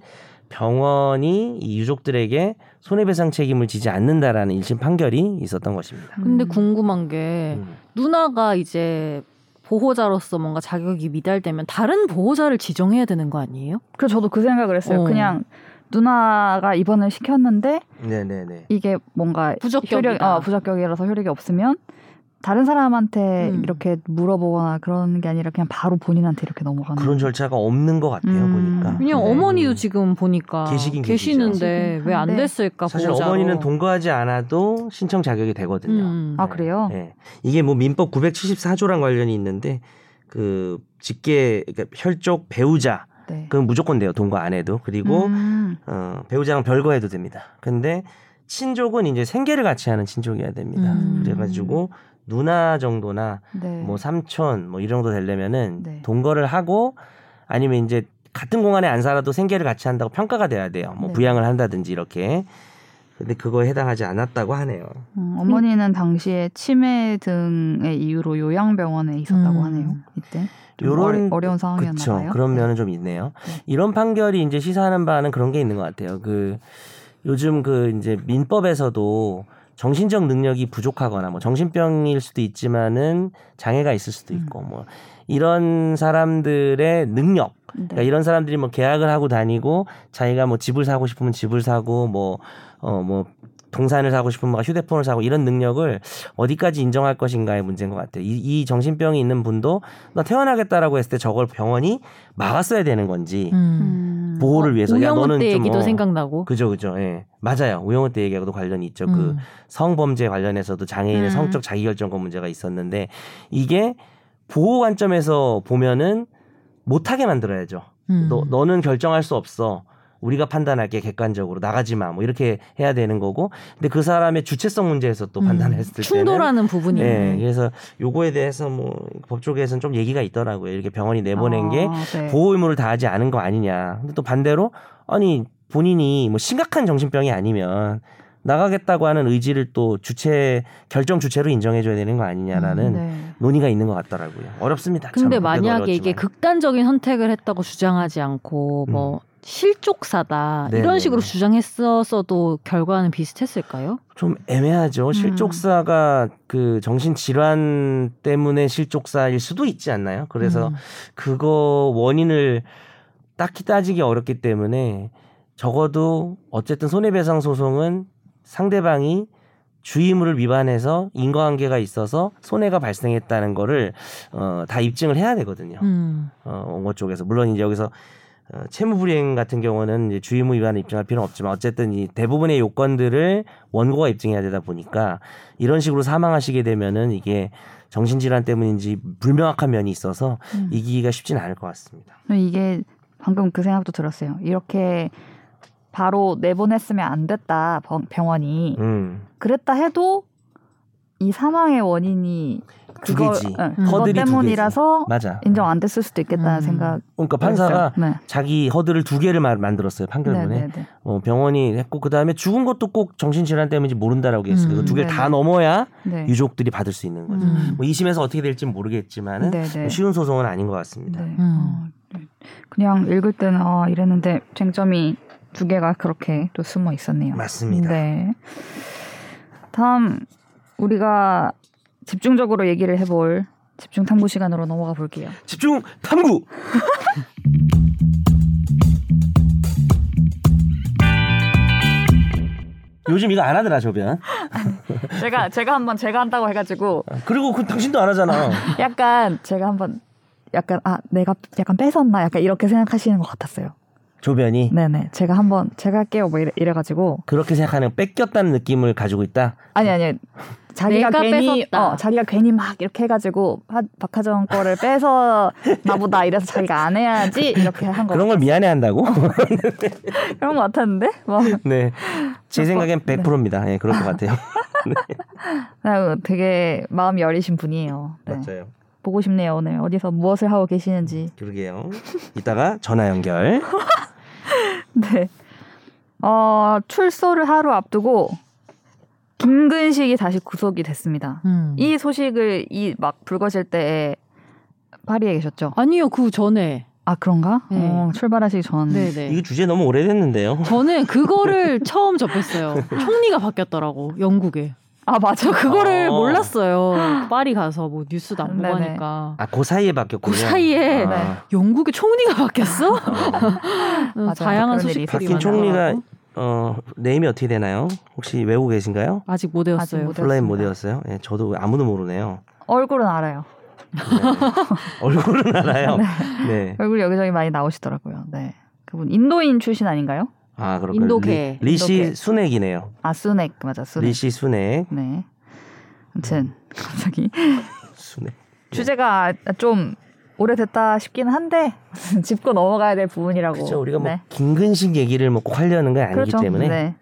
병원이 이 유족들에게 손해배상 책임을 지지 않는다라는 1심 판결이 있었던 것입니다. 근데 음. 궁금한 게 음. 누나가 이제 보호자로서 뭔가 자격이 미달되면 다른 보호자를 지정해야 되는 거 아니에요? 그래서 저도 그 생각을 했어요. 어. 그냥 누나가 입원을 시켰는데 네네네. 이게 뭔가 부적격이다. 효력, 어, 부적격이라서 효력이 없으면 다른 사람한테 음. 이렇게 물어보거나 그런 게 아니라 그냥 바로 본인한테 이렇게 넘어가는. 그런 절차가 없는 것 같아요 음. 보니까. 그냥 네. 어머니도 지금 보니까 계시긴 계시는데. 왜안 네. 됐을까 사실 보호자로. 어머니는 동거하지 않아도 신청 자격이 되거든요. 음. 아 그래요? 네. 이게 뭐 민법 974조랑 관련이 있는데 그 직계 그러니까 혈족 배우자 네. 그건 무조건 돼요 동거 안 해도 그리고 음. 어, 배우자랑 별거해도 됩니다. 근데 친족은 이제 생계를 같이 하는 친족이어야 됩니다. 음. 그래가지고 누나 정도나 네. 뭐 삼촌 뭐 이 정도 되려면은 네. 동거를 하고 아니면 이제 같은 공간에 안 살아도 생계를 같이 한다고 평가가 돼야 돼요. 뭐 네. 부양을 한다든지 이렇게. 근데 그거에 해당하지 않았다고 하네요. 음, 어머니는 당시에 치매 등의 이유로 요양병원에 있었다고 음. 하네요. 이때. 좀 요런- 어려, 운 상황이었나 그렇죠. 봐요. 그런 네. 면은 좀 있네요. 네. 이런 판결이 이제 시사하는 바는 그런 게 있는 것 같아요. 그 요즘 그 이제 민법에서도 정신적 능력이 부족하거나 뭐 정신병일 수도 있지만은 장애가 있을 수도 음. 있고 뭐 이런 사람들의 능력 네. 그러니까 이런 사람들이 뭐 계약을 하고 다니고 자기가 뭐 집을 사고 싶으면 집을 사고 뭐 어 뭐 동산을 사고 싶으면 막 휴대폰을 사고 이런 능력을 어디까지 인정할 것인가의 문제인 것 같아요. 이, 이 정신병이 있는 분도 나 퇴원하겠다라고 했을 때 저걸 병원이 막았어야 되는 건지 음. 보호를 위해서 야 너는 때 좀 얘기도 어, 생각나고. 그죠 그죠 예 맞아요 우영우 때 얘기하고도 관련이 있죠 그 음. 성범죄 관련해서도 장애인의 음. 성적 자기결정권 문제가 있었는데 이게 보호 관점에서 보면은 못하게 만들어야죠. 음. 너 너는 결정할 수 없어. 우리가 판단할게 객관적으로 나가지 마. 뭐 이렇게 해야 되는 거고. 근데 그 사람의 주체성 문제에서 또 음. 판단을 했을 때는 충돌하는 부분이 네. 그래서 요거에 대해서 뭐 법조계에서는 좀 얘기가 있더라고요. 이렇게 병원이 내보낸 게 아, 네. 보호 의무를 다하지 않은 거 아니냐. 근데 또 반대로 아니 본인이 뭐 심각한 정신병이 아니면 나가겠다고 하는 의지를 또 주체 결정 주체로 인정해줘야 되는 거 아니냐라는 네. 논의가 있는 것 같더라고요. 어렵습니다. 참. 근데 만약에 이게. 극단적인 선택을 했다고 주장하지 않고 뭐 실족사다 네네네. 이런 식으로 주장했었어도 결과는 비슷했을까요? 좀 애매하죠. 실족사가 그 정신 질환 때문에 실족사일 수도 있지 않나요? 그래서 음. 그거 원인을 딱히 따지기 어렵기 때문에 적어도 어쨌든 손해배상 소송은 상대방이 주의무를 위반해서 인과관계가 있어서 손해가 발생했다는 거를 어, 다 입증을 해야 되거든요. 음. 어, 원고 쪽에서 물론 이제 여기서 어, 채무불이행 같은 경우는 이제 주의무 위반을 입증할 필요는 없지만 어쨌든 이 대부분의 요건들을 원고가 입증해야 되다 보니까 이런 식으로 사망하시게 되면은 이게 정신질환 때문인지 불명확한 면이 있어서 음. 이기기가 쉽지는 않을 것 같습니다. 이게 방금 그 생각도 들었어요. 이렇게 바로 내보냈으면 안 됐다 병- 병원이 음, 그랬다 해도 이 사망의 원인이 두 그거, 개지. 응, 음. 그것 허들이 두 때문이라서 맞아. 인정 안 됐을 수도 있겠다는 음. 생각. 그러니까 판사가 네. 자기 허들을 두 개를 마- 만들었어요 판결문에. 네네네. 어, 병원이 했고 그 다음에 죽은 것도 꼭 정신질환 때문인지 모른다라고 했어요. 음, 두 개를 네네. 다 넘어야 네. 유족들이 받을 수 있는 거죠. 음. 뭐 2심에서 어떻게 될지 네네. 뭐 쉬운 소송은 아닌 것 같습니다. 네. 음. 어, 네. 그냥 읽을 때는 아 이랬는데 쟁점이 두 개가 그렇게 또 숨어 있었네요. 맞습니다. 네. 다음 우리가 집중적으로 얘기를 해볼 집중 탐구 시간으로 넘어가 볼게요. 집중 탐구. (laughs) 요즘 이거 안 하더라 조변. 제가 제가 한번 제가 한다고 해가지고 그리고 그 당신도 안 하잖아. 약간 제가 한번 약간 아 내가 약간 뺏었나 약간 이렇게 생각하시는 것 같았어요. 조변이 네네 제가 한번 제가 할게요 뭐 이래, 이래가지고 그렇게 생각하는 뺏겼다는 느낌을 가지고 있다. 아니 아니 자기가 내가 괜히 뺏었다. 어 자기가 괜히 막 이렇게 해가지고 하, 박하정 거를 빼서 (laughs) 나보다 이래서 자기가 안 해야지 이렇게 한 거 그런 걸 미안해 한다고? (laughs) 그런 거 같았는데 뭐 네. 제 생각엔 네. 100%입니다. 예, 그럴 것 같아요. (laughs) 아, 되게 마음이 여리신 분이에요. 네. 맞아요. 보고 싶네요 오늘 어디서 무엇을 하고 계시는지. 그러게요. 이따가 전화 연결. (laughs) 네. 어 출소를 하루 앞두고 김근식이 다시 구속이 됐습니다. 음. 이 소식을 이 막 불거질 때 파리에 계셨죠? 아니요 그 전에 아 그런가? 네. 어, 출발하시기 전. 네네 이거 주제 너무 오래됐는데요. 저는 그거를 (laughs) 처음 접했어요 총리가 바뀌었더라고 영국에 아 맞아. 저 그거를 어. 몰랐어요 파리 가서 뭐 뉴스도 안 보고 네네. 하니까 아, 그 사이에 바뀌었군요. 그 사이에 아, 네. 영국의 총리가 바뀌었어? 음, 맞아요. 다양한 소식들이 바뀐 총리가. 어, name이 어떻게 되나요? 혹시 외우고 계신가요? 아직 못 외웠어요 못 플라인. 못 외웠어요? 예, 저도 아무도 모르네요. 얼굴은 알아요. 네. (laughs) 얼굴은 알아요. 네. 얼굴 여기저기 많이 나오시더라고요. 네. 그분 인도인 출신 아닌가요? 아, 그렇군요. 인도계. 리, 인도계. 수낵이네요. 아 수낵 맞아 수낵. 리시 수낵. 네. 아무튼 (laughs) 갑자기 수낵. 주제가 좀 오래됐다 싶긴 한데 (laughs) 짚고 넘어가야 될 부분이라고. 그렇죠. 우리가 뭐 네. 김근식 얘기를 뭐꼭 하려는 건 아니기 그렇죠. 때문에. 네.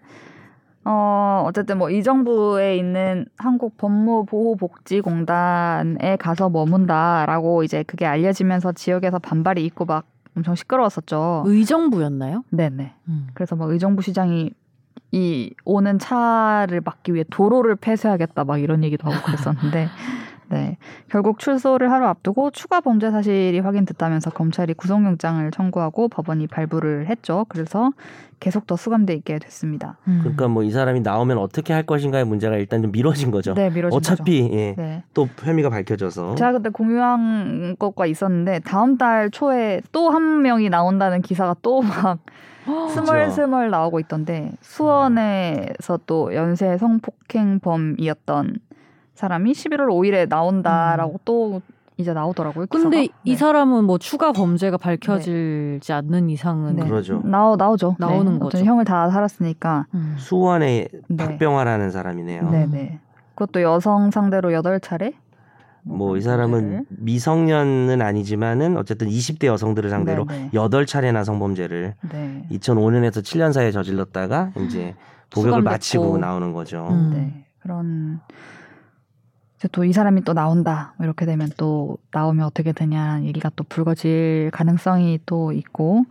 어, 어쨌든 뭐 이 정부에 있는 한국 법무보호복지공단에 가서 머문다라고 이제 그게 알려지면서 지역에서 반발이 있고 막 엄청 시끄러웠었죠. 의정부였나요? 네네. 음. 그래서 막 의정부 시장이 이 오는 차를 막기 위해 도로를 폐쇄하겠다 막 이런 얘기도 하고 그랬었는데 (laughs) 네. 결국 출소를 하루 앞두고 추가 범죄 사실이 확인됐다면서 검찰이 구속영장을 청구하고 법원이 발부를 했죠. 그래서 계속 더 수감돼 있게 됐습니다. 음. 그러니까 뭐 이 사람이 나오면 어떻게 할 것인가의 문제가 일단 좀 미뤄진 거죠. 네, 미뤄진 어차피 예, 거죠. 네. 또 혐의가 밝혀져서 제가 그때 공유한 것과 있었는데 다음 달 초에 또 한 명이 나온다는 기사가 또막 (gasps) 스멀스멀 나오고 있던데 수원에서 또 연쇄 성폭행범이었던 사람이 11월 5일에 나온다라고 또 이제 나오더라고요. 근데 기사가. 이 네. 사람은 뭐 추가 범죄가 밝혀지지 않는 이상은 네. 그러죠. 나오 나오죠. 나오는 네. 거죠. 어떤 형을 다 살았으니까. 음. 수원의 네. 박병화라는 사람이네요. 네, 네. 그것도 여성 상대로 8차례? 뭐이 사람은 미성년은 아니지만은 어쨌든 20대 여성들을 상대로 네, 네. 여덟 차례나 성범죄를 네. 2005년에서 7년 사이에 저질렀다가 이제 도벽을 수감됐고. 마치고 나오는 거죠. 음. 네. 그런 이제 또 이 사람이 또 나온다. 뭐 이렇게 되면 또 나오면 어떻게 되냐 얘기가 또 불거질 가능성이 또 있고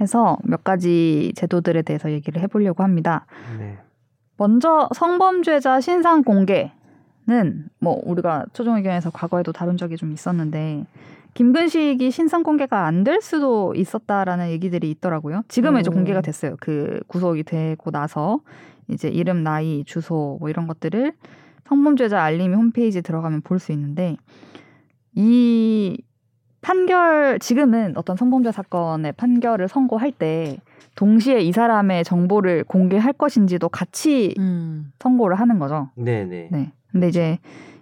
해서 몇 가지 제도들에 대해서 얘기를 해보려고 합니다. 네. 먼저 성범죄자 신상 공개는 뭐 우리가 최종 의견에서 과거에도 다룬 적이 좀 있었는데 김근식이 신상 공개가 안 될 수도 있었다라는 얘기들이 있더라고요. 지금은 이제 오. 공개가 됐어요. 그 구속이 되고 나서 이제 이름, 나이, 주소 뭐 이런 것들을 성범죄자 알림이 홈페이지에 들어가면 볼 수 있는데 이 판결 지금은 어떤 성범죄 사건의 판결을 선고할 때 동시에 이 사람의 정보를 공개할 것인지도 같이 음. 선고를 하는 거죠. 네, 네. 네. 근데 이제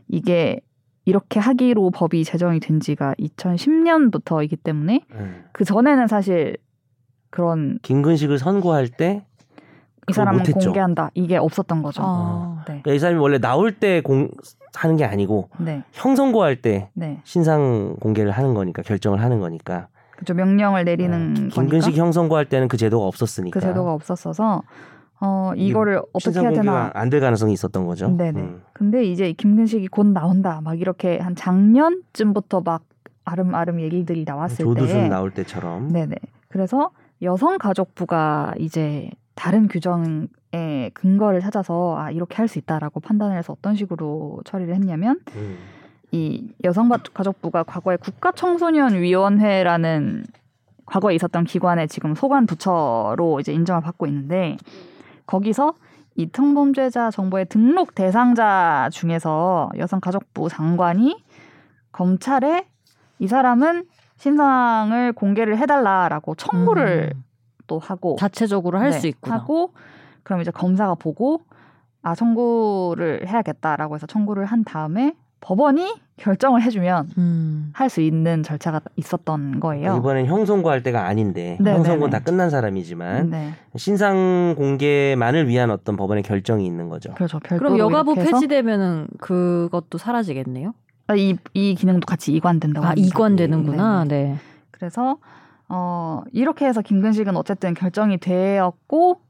이게 이렇게 하기로 법이 제정이 된 지가 2010년부터이기 때문에 음. 그 전에는 사실 그런 김근식을 선고할 때 이 사람은. 공개한다 이게 없었던 거죠. 아. 네. 그러니까 이 사람이 원래 나올 때 공, 하는 게 아니고 네. 형 선고할 때 네. 신상 공개를 하는 거니까 결정을 하는 거니까. 그죠 명령을 내리는 어, 거니까 김근식 형 선고할 때는 그 제도가 없었으니까. 그 제도가 없었어서 어 이거를 어떻게 해야 되나 안 될 가능성이 있었던 거죠. 네네. 음. 근데 이제 이 김근식이 곧 나온다. 막 이렇게 한 작년쯤부터 막 아름아름 얘기들이 나왔을 조두순 때. 나올 때처럼. 네네. 그래서 여성가족부가 이제 다른 규정의 근거를 찾아서 아 이렇게 할 수 있다라고 판단을 해서 어떤 식으로 처리를 했냐면 음. 이 여성가족부가 과거에 국가청소년위원회라는 과거에 있었던 기관의 지금 소관 부처로 이제 인정을 받고 있는데 거기서 이 성범죄자 정보의 등록 대상자 중에서 여성가족부 장관이 검찰에 이 사람은 신상을 공개를 해달라라고 청구를 음. 또 하고 자체적으로 할 네, 수 있구나. 하고 그럼 이제 검사가 보고 아 청구를 해야겠다라고 해서 청구를 한 다음에 법원이 결정을 해주면 음. 할수 있는 절차가 있었던 거예요. 이번엔 형 선고할 때가 아닌데 네, 형 네, 선고 네. 다 끝난 사람이지만 네, 신상 공개만을 위한 어떤 법원의 결정이 있는 거죠. 그렇죠. 별도로 그럼 여가부 폐지되면은 그것도 사라지겠네요. 아, 이, 이 기능도 같이 이관된다고 아 합니다. 이관되는구나. 네, 네. 그래서 어 이렇게 해서 김근식은 어쨌든 결정이 되었고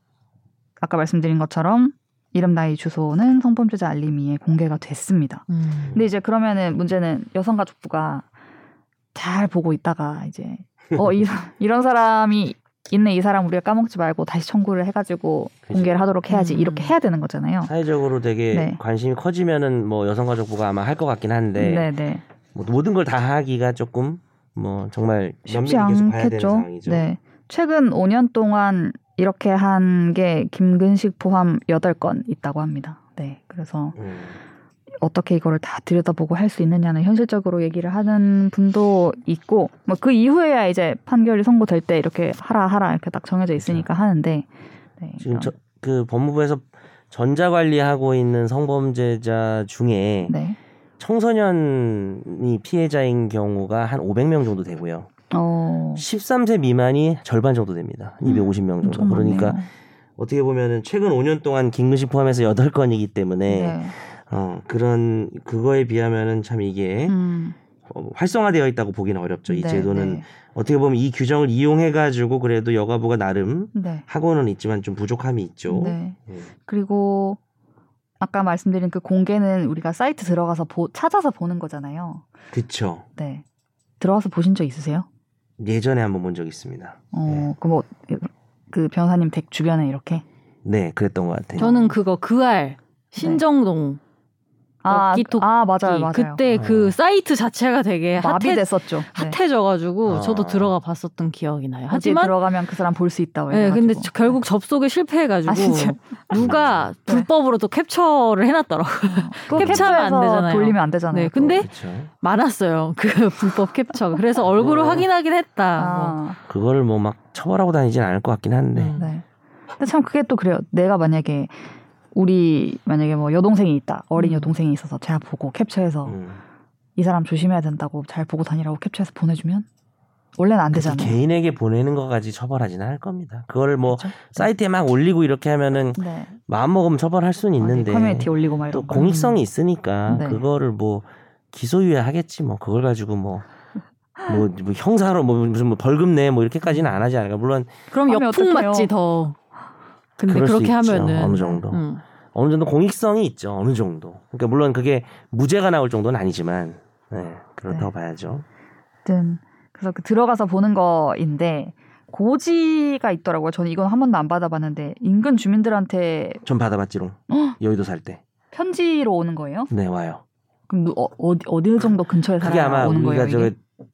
아까 말씀드린 것처럼 이름 나이 주소는 성범죄자 알림이에 공개가 됐습니다. 음. 근데 이제 그러면은 문제는 여성가족부가 잘 보고 있다가 이제 어 이, (laughs) 이런 사람이 있네 이 사람 우리가 까먹지 말고 다시 청구를 해가지고 그죠. 공개를 하도록 해야지 음. 이렇게 해야 되는 거잖아요. 사회적으로 되게 네. 관심이 커지면은 뭐 여성가족부가 아마 할 것 같긴 한데 네, 네. 뭐 모든 걸 다 하기가 조금 뭐 정말 쉽지 않겠죠. 네. 최근 5년 동안 이렇게 한 게 김근식 포함 8건 있다고 합니다. 네. 그래서 음. 어떻게 이거를 다 들여다보고 할 수 있느냐는 현실적으로 얘기를 하는 분도 있고 뭐 그 이후에야 이제 판결이 선고될 때 이렇게 하라 하라 이렇게 딱 정해져 있으니까 하는데 네, 지금 저, 그 법무부에서 전자 관리하고 있는 성범죄자 중에 네. 청소년이 피해자인 경우가 한 500명 정도 되고요. 어, 13세 미만이 절반 정도 됩니다. 250명 정도. 엄청 그러니까 많네요. 어떻게 보면은 최근 5년 동안 김근식 포함해서 8건이기 때문에 네. 어, 그런 그거에 비하면은 참 이게 음, 어, 활성화되어 있다고 보기는 어렵죠. 이 네, 제도는 네. 어떻게 보면 이 규정을 이용해 가지고 그래도 여가부가 나름 네. 하고는 있지만 좀 부족함이 있죠. 네. 음. 그리고 아까 말씀드린 그 공개는 우리가 사이트 들어가서 보, 찾아서 보는 거잖아요. 그쵸. 네. 들어가서 보신 적 있으세요? 예전에 한번 본적 있습니다. 어, 그 뭐 그 변호사님 댁 주변에 이렇게 네, 그랬던 것 같아요. 저는 그거 그알 신정동 아, 엽기토끼 아 맞아요, 맞아요. 그때 어. 그 사이트 자체가 되게 핫해, 마비됐었죠. 네. 핫해져가지고 어. 저도 들어가 봤었던 기억이 나요. 하지만 들어가면 그 사람 볼 수 있다고 네, 해가지고. 근데 저- 결국 접속에 실패해가지고 아, 진짜? 누가 (laughs) 네. 불법으로 또 캡처를 해놨더라고요. 그거 캡처하면 안 되잖아요. 돌리면 안 되잖아요. 네, 근데 그렇죠. 많았어요. 그 (laughs) 불법 캡처. 그래서 얼굴을 어. 확인하긴 했다. 뭐. 아, 그거를 뭐 막 처벌하고 다니진 않을 것 같긴 한데. 음. 네. 근데 참 그게 또 그래요. 내가 만약에 우리 만약에 뭐 여동생이 있다. 어린 음. 여동생이 있어서 제가 보고 캡처해서 음. 이 사람 조심해야 된다고 잘 보고 다니라고 캡처해서 보내주면 원래는 안 되잖아요. 개인에게 보내는 것까지 처벌하지는 않을 겁니다. 그걸 뭐 그렇죠? 사이트에 막 올리고 이렇게 하면은 네. 마음 먹으면 처벌할 수는 있는데 아, 커뮤니티 올리고 막또 이런 거. 공익성이 있으니까 네. 그거를 뭐 기소유예 하겠지 뭐 그걸 가지고 뭐 뭐, 뭐 형사로 뭐 무슨 뭐 벌금 내 뭐 이렇게까지는 안 하지 않을까 물론 그럼 역풍? 맞지 더. 근데 그렇게. 하면은 어느 정도 음. 어느 정도 공익성이 있죠 어느 정도 그러니까 물론 그게 무죄가 나올 정도는 아니지만 네 그렇다고 네. 봐야죠 어쨌든 그래서 그 들어가서 보는 거인데 고지가 있더라고요. 저는 이건 한 번도 안 받아봤는데 인근 주민들한테 전 받아봤지롱 헉! 여의도 살때네 편지로 오는 거예요? 와요 그럼 누- 어, 어디 어디 정도 근처에 그게 살아야 아마 오는 우리가 거예요? 저?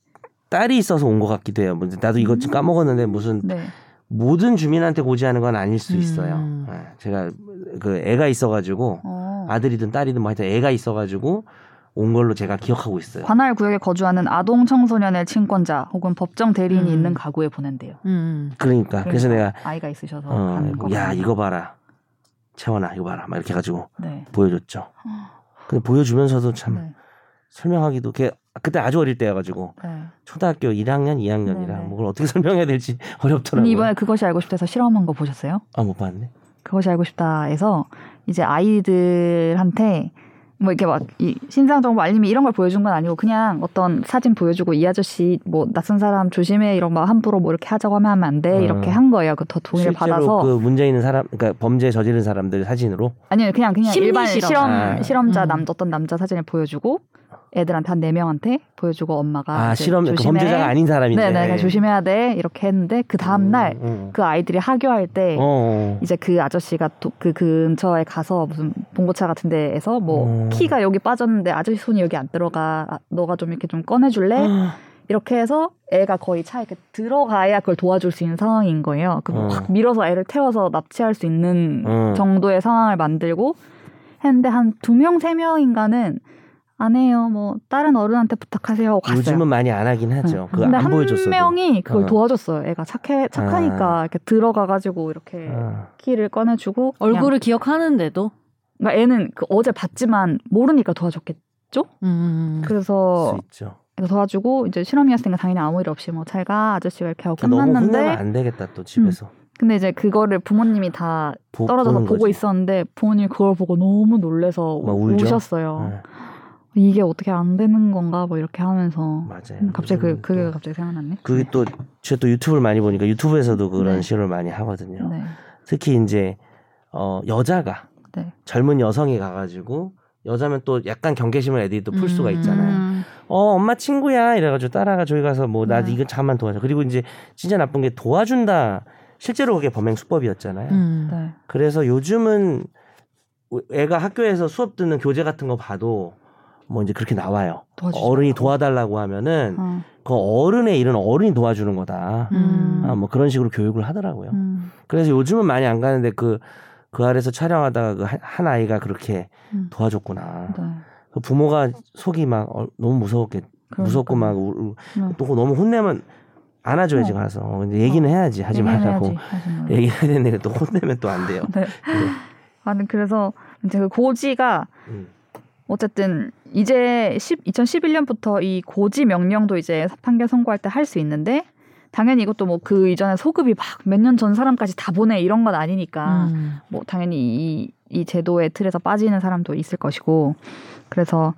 딸이 있어서 온 것 같기도 해요 뭐 나도 이거 지금 음. 까먹었는데 무슨 네. 모든 주민한테 고지하는 건 아닐 수 있어요 음. 네, 제가 그 애가 있어가지고 어. 아들이든 딸이든 뭐 하여튼 애가 있어가지고 온 걸로 제가 기억하고 있어요. 관할 구역에 거주하는 아동 청소년의 친권자 혹은 법정 대리인이 음. 있는 가구에 보낸대요. 음. 그러니까 그래서 내가 아이가 있으셔서 어, 가는 거. 야 이거 봐라 채원아 이거 봐라 막 이렇게 해가지고 네. 보여줬죠. 근데 보여주면서도 참 네. 설명하기도 걔 그때 아주 어릴 때여가지고 네. 초등학교 1학년, 2학년이라 네네. 뭐 그걸 어떻게 (laughs) 설명해야 될지 어렵더라고요. 이번에 그것이 알고 싶다에서 실험한 거 보셨어요? 아 못 봤네. 그것이 알고 싶다에서 이제 아이들한테 뭐 이렇게 막 이 신상 정보 알림이 이런 걸 보여준 건 아니고 그냥 어떤 사진 보여주고 이 아저씨 뭐 낯선 사람 조심해 이런 거 함부로 뭐 이렇게 하자고 하면 하면 안돼 어. 이렇게 한 거예요. 그 더 동의를 실제로 받아서 그 문제 있는 사람, 그러니까 범죄 저지른 사람들 사진으로 아니요 그냥 그냥 일반 실험. 실험 아. 실험자 음. 남 어떤 남자 사진을 보여주고 애들한테 한 네 명한테 보여주고 엄마가 아 실험 그 조심해. 범죄자가 아닌 사람인데. 네네 그냥 조심해야 돼 이렇게 했는데 그 다음 날그 음, 음. 아이들이 하교할 때 어, 어. 이제 그 아저씨가 도- 그 근처에 가서 무슨 봉고차 같은 데에서 뭐 어. 키가 여기 빠졌는데 아저씨 손이 여기 안 들어가 아, 너가 좀 이렇게 좀 꺼내줄래 아, 이렇게 해서 애가 거의 차에 이렇게 들어가야 그걸 도와줄 수 있는 상황인 거예요. 그 어. 확 밀어서 애를 태워서 납치할 수 있는 어. 정도의 상황을 만들고 했는데 한 두 명 세 명인가는 안 해요. 뭐 다른 어른한테 부탁하세요 하고 갔어요. 요즘은 많이 안 하긴 하죠. 그거 근데 안한 보여줬어도. 명이 그걸 어. 도와줬어요. 애가 착해 착하니까 아. 이렇게 들어가 가지고 이렇게 아. 키를 꺼내주고 그냥 얼굴을 기억하는데도. 그러니까 애는 그 어제 봤지만 모르니까 도와줬겠죠. 음. 그래서 도와주고 이제 실험이었으니까 당연히 아무 일 없이 뭐 잘 가 아저씨가 이렇게 하고 너무 혼내면 끝났는데 안 되겠다 또 집에서. 근데 이제 그거를 부모님이 다 보- 떨어져서 보고 거지. 있었는데 부모님이 그걸 보고 너무 놀래서? 우셨어요. 네, 이게 어떻게 안 되는 건가 뭐 이렇게 하면서 맞아요. 음, 갑자기 그 그게 또 갑자기 생각났네. 그게 또 제가 또 유튜브를 많이 보니까 유튜브에서도 그런 네. 시를 많이 하거든요. 네. 특히 이제 어 여자가 네. 젊은 여성이 가가지고 여자면 또 약간 경계심을 애들이 또풀 수가 음. 있잖아요. 음. 어 엄마 친구야 이래가지고 따라가 저기 가서 뭐나 네. 이거 잠만 도와줘. 그리고 이제 진짜 나쁜 게 도와준다. 실제로 그게 범행 수법이었잖아요. 음. 네. 그래서 요즘은 애가 학교에서 수업 듣는 교재 같은 거 봐도 뭐 이제 그렇게 나와요. 도와주죠. 어른이 도와달라고 하면은 어. 그 어른의 일은 어른이 도와주는 거다. 음. 아, 뭐 그런 식으로 교육을 하더라고요. 음. 그래서 요즘은 많이 안 가는데 그, 그 아래서 촬영하다가 그 한 아이가 그렇게 음. 도와줬구나. 네. 그 부모가 속이 막 어, 너무 무서웠겠, 무섭고 막 우, 우- 네. 또 너무 혼내면 안아줘야지 어. 가서. 어, 근데 얘기는 해야지 하지 얘기는 말라고. 해야지, 하지 말라고. 얘기를 해야 되는데 또 혼내면 또 안 돼요. (laughs) 네. 아니 그래서 이제 그 고지가 음. 어쨌든 이제 10, 2011년부터 이 고지 명령도 이제 판결 선고할 때 할 수 있는데 당연히 이것도 뭐 그 이전에 소급이 막 몇 년 전 사람까지 다 보내 이런 건 아니니까 음. 뭐 당연히 이, 이 제도의 틀에서 빠지는 사람도 있을 것이고 그래서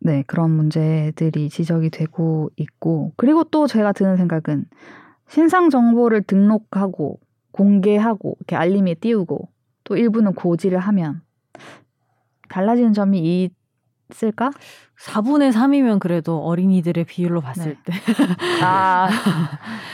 네 그런 문제들이 지적이 되고 있고 그리고 또 제가 드는 생각은 신상 정보를 등록하고 공개하고 이렇게 알림에 띄우고 또 일부는 고지를 하면 달라지는 점이 이 쓸까? 4분의 3이면 그래도 어린이들의 비율로 봤을 네. 때. (laughs) 아,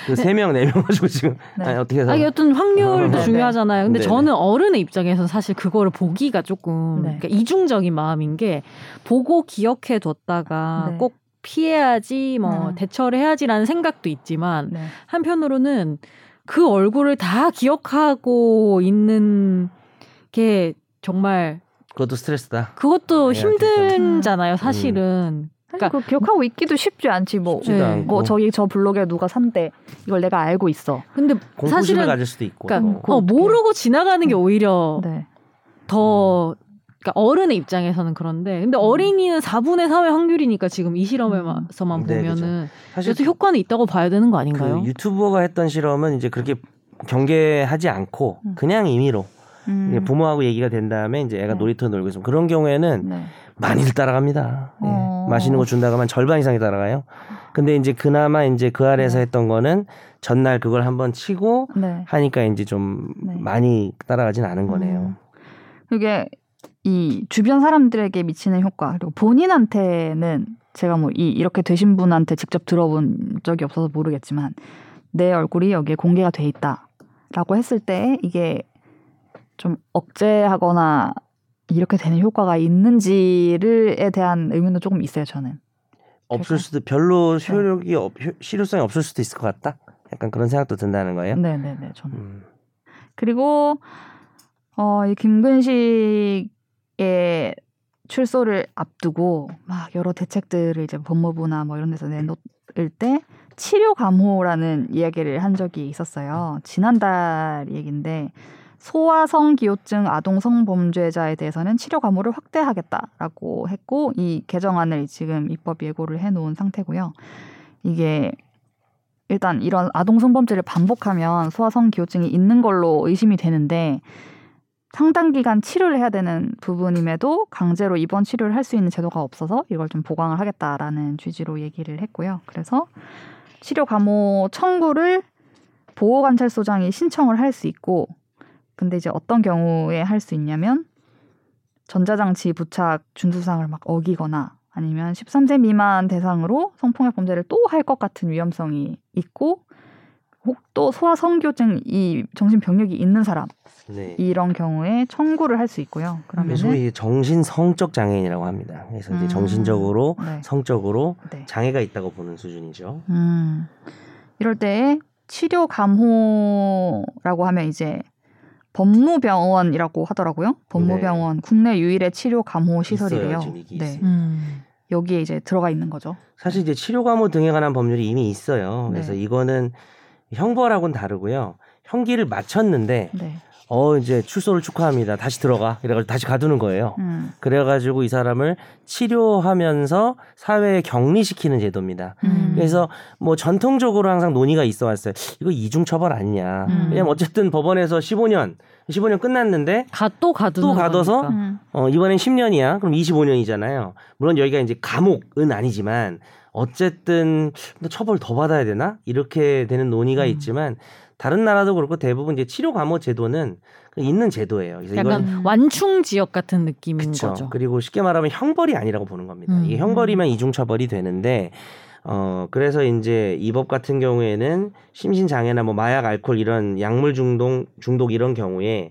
그세명네명 가지고 지금 네. 아니, 어떻게 해서 아, 여튼 확률도 네, 중요하잖아요. 근데 네, 저는 어른의 입장에서 사실 그거를 보기가 조금 네. 그러니까 이중적인 마음인 게 보고 기억해 뒀다가 네. 꼭 피해야지 뭐 음. 대처를 해야지라는 생각도 있지만 네. 한편으로는 그 얼굴을 다 기억하고 있는 게 정말 그것도 스트레스다. 그것도 네, 힘들잖아요, 사실은. 그러니까 그러니까 그 기억하고 있기도 쉽지 않지 뭐. 쉽지도 네. 않고 뭐 저기 저 블로그에 누가 산대 이걸 내가 알고 있어. 근데 사실은 가질 수도 있고. 그러니까 또. 어, 모르고 지나가는 게 오히려 네. 더 그러니까 어른의 입장에서는 그런데 근데 어린이는 4분의 3의 확률이니까 지금 이 실험에서만 음. 네, 보면은 사실 그래서 효과는 있다고 봐야 되는 거 아닌가요? 그 유튜버가 했던 실험은 이제 그렇게 경계하지 않고 음. 그냥 임의로 음. 부모하고 얘기가 된 다음에 이제 애가 네. 놀이터 놀고 있으면 그런 경우에는 네. 많이들 따라갑니다. 예. 어. 맛있는 거 준다고 하면 절반 이상이 따라가요. 근데 이제 그나마 이제 그 아래에서 네. 했던 거는 전날 그걸 한번 치고 네. 하니까 이제 좀 네. 많이 따라가진 않은 거네요. 음. 이게 이 주변 사람들에게 미치는 효과 그리고 본인한테는 제가 뭐 이 이렇게 되신 분한테 직접 들어본 적이 없어서 모르겠지만 내 얼굴이 여기에 공개가 돼 있다라고 했을 때 이게 좀 억제하거나 이렇게 되는 효과가 있는지를에 대한 의문도 조금 있어요 저는. 없을 수도 별로 네. 효력이 없, 효- 실효성이 없을 수도 있을 것 같다. 약간 그런 생각도 든다는 거예요. 네네네 저는. 음. 그리고 어, 이 김근식의 출소를 앞두고 막 여러 대책들을 이제 법무부나 뭐 이런 데서 내놓을 때 치료 감호라는 이야기를 한 적이 있었어요. 지난달 얘기인데 소아성 기호증 아동 성범죄자에 대해서는 치료 감호를 확대하겠다라고 했고 이 개정안을 지금 입법 예고를 해놓은 상태고요. 이게 일단 이런 아동 성범죄를 반복하면 소아성 기호증이 있는 걸로 의심이 되는데 상당 기간 치료를 해야 되는 부분임에도 강제로 입원 치료를 할 수 있는 제도가 없어서 이걸 좀 보강을 하겠다라는 취지로 얘기를 했고요. 그래서 치료 감호 청구를 보호관찰소장이 신청을 할 수 있고 근데 이제 어떤 경우에 할 수 있냐면 전자장치 부착 준수사항을 막 어기거나 아니면 13세 미만 대상으로 성폭력 범죄를 또 할 것 같은 위험성이 있고 혹 또 소아 성교증 이 정신병력이 있는 사람 네. 이런 경우에 청구를 할 수 있고요. 그래서 그러면은 이게 정신 성적 장애인이라고 합니다. 그래서 이제 음. 정신적으로 네. 성적으로 네. 장애가 있다고 보는 수준이죠. 음, 이럴 때 치료 감호라고 하면 이제 법무병원이라고 하더라고요. 법무병원 국내 유일의 치료 감호 시설이래요. 네. 네. 음. 여기에 이제 들어가 있는 거죠. 사실 이제 치료 감호 등에 관한 법률이 이미 있어요. 그래서 네. 이거는 형벌하고는 다르고요. 형기를 마쳤는데 네. 어 이제 출소를 축하합니다. 다시 들어가. 이래가지고 다시 가두는 거예요. 음, 그래가지고 이 사람을 치료하면서 사회에 격리시키는 제도입니다. 음. 그래서 뭐 전통적으로 항상 논의가 있어 왔어요. 이거 이중 처벌 아니냐. 음. 왜냐면 어쨌든 법원에서 15년, 15년 끝났는데 가, 또 가두는 또 가둬서? 음, 어 이번엔 10년이야. 그럼 25년이잖아요. 물론 여기가 이제 감옥은 아니지만 어쨌든 너 처벌 더 받아야 되나? 이렇게 되는 논의가 음. 있지만 다른 나라도 그렇고 대부분 이제 치료 감호 제도는 있는 제도예요. 그래서 이건 약간 완충 지역 같은 느낌인 그쵸. 거죠. 그리고 쉽게 말하면 형벌이 아니라고 보는 겁니다. 음. 이게 형벌이면 이중 처벌이 되는데 어 그래서 이제 이 법 같은 경우에는 심신 장애나 뭐 마약, 알코올 이런 약물 중독 중독 이런 경우에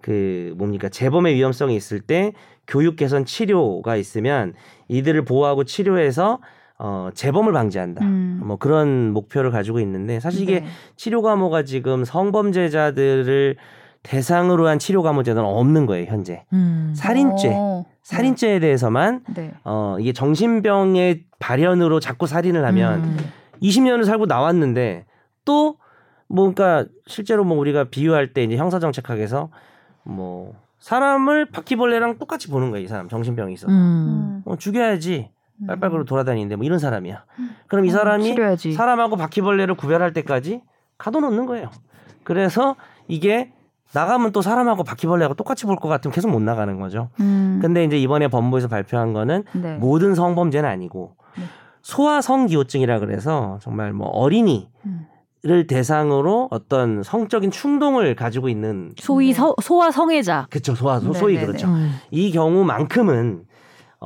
그 뭡니까 재범의 위험성이 있을 때 교육 개선 치료가 있으면 이들을 보호하고 치료해서 어 재범을 방지한다. 음. 뭐 그런 목표를 가지고 있는데 사실 이게 네. 치료 감호가 지금 성범죄자들을 대상으로 한 치료 감호 제도는 없는 거예요 현재 음. 살인죄 어, 살인죄에 대해서만 네. 어 이게 정신병의 발현으로 자꾸 살인을 하면 음. 20년을 살고 나왔는데 또 뭔가 실제로 뭐 우리가 비유할 때 이제 형사 정책학에서 뭐 사람을 바퀴벌레랑 똑같이 보는 거야 이 사람 정신병이 있어 서 음. 어, 죽여야지 음. 빨빨그로 돌아다니는데 뭐 이런 사람이야 그럼 이 음, 사람이 치료해야지. 사람하고 바퀴벌레를 구별할 때까지 가둬놓는 거예요. 그래서 이게 나가면 또 사람하고 바퀴벌레하고 똑같이 볼 것 같으면 계속 못 나가는 거죠. 음. 근데 이제 이번에 법무부에서 발표한 거는 네. 모든 성범죄는 아니고 네. 소아 성기호증이라 그래서 정말 뭐 어린이를 음. 대상으로 어떤 성적인 충동을 가지고 있는 소위 네. 서, 소아 성애자. 그쵸 소아 소, 네, 소위 네, 그렇죠. 음. 이 경우만큼은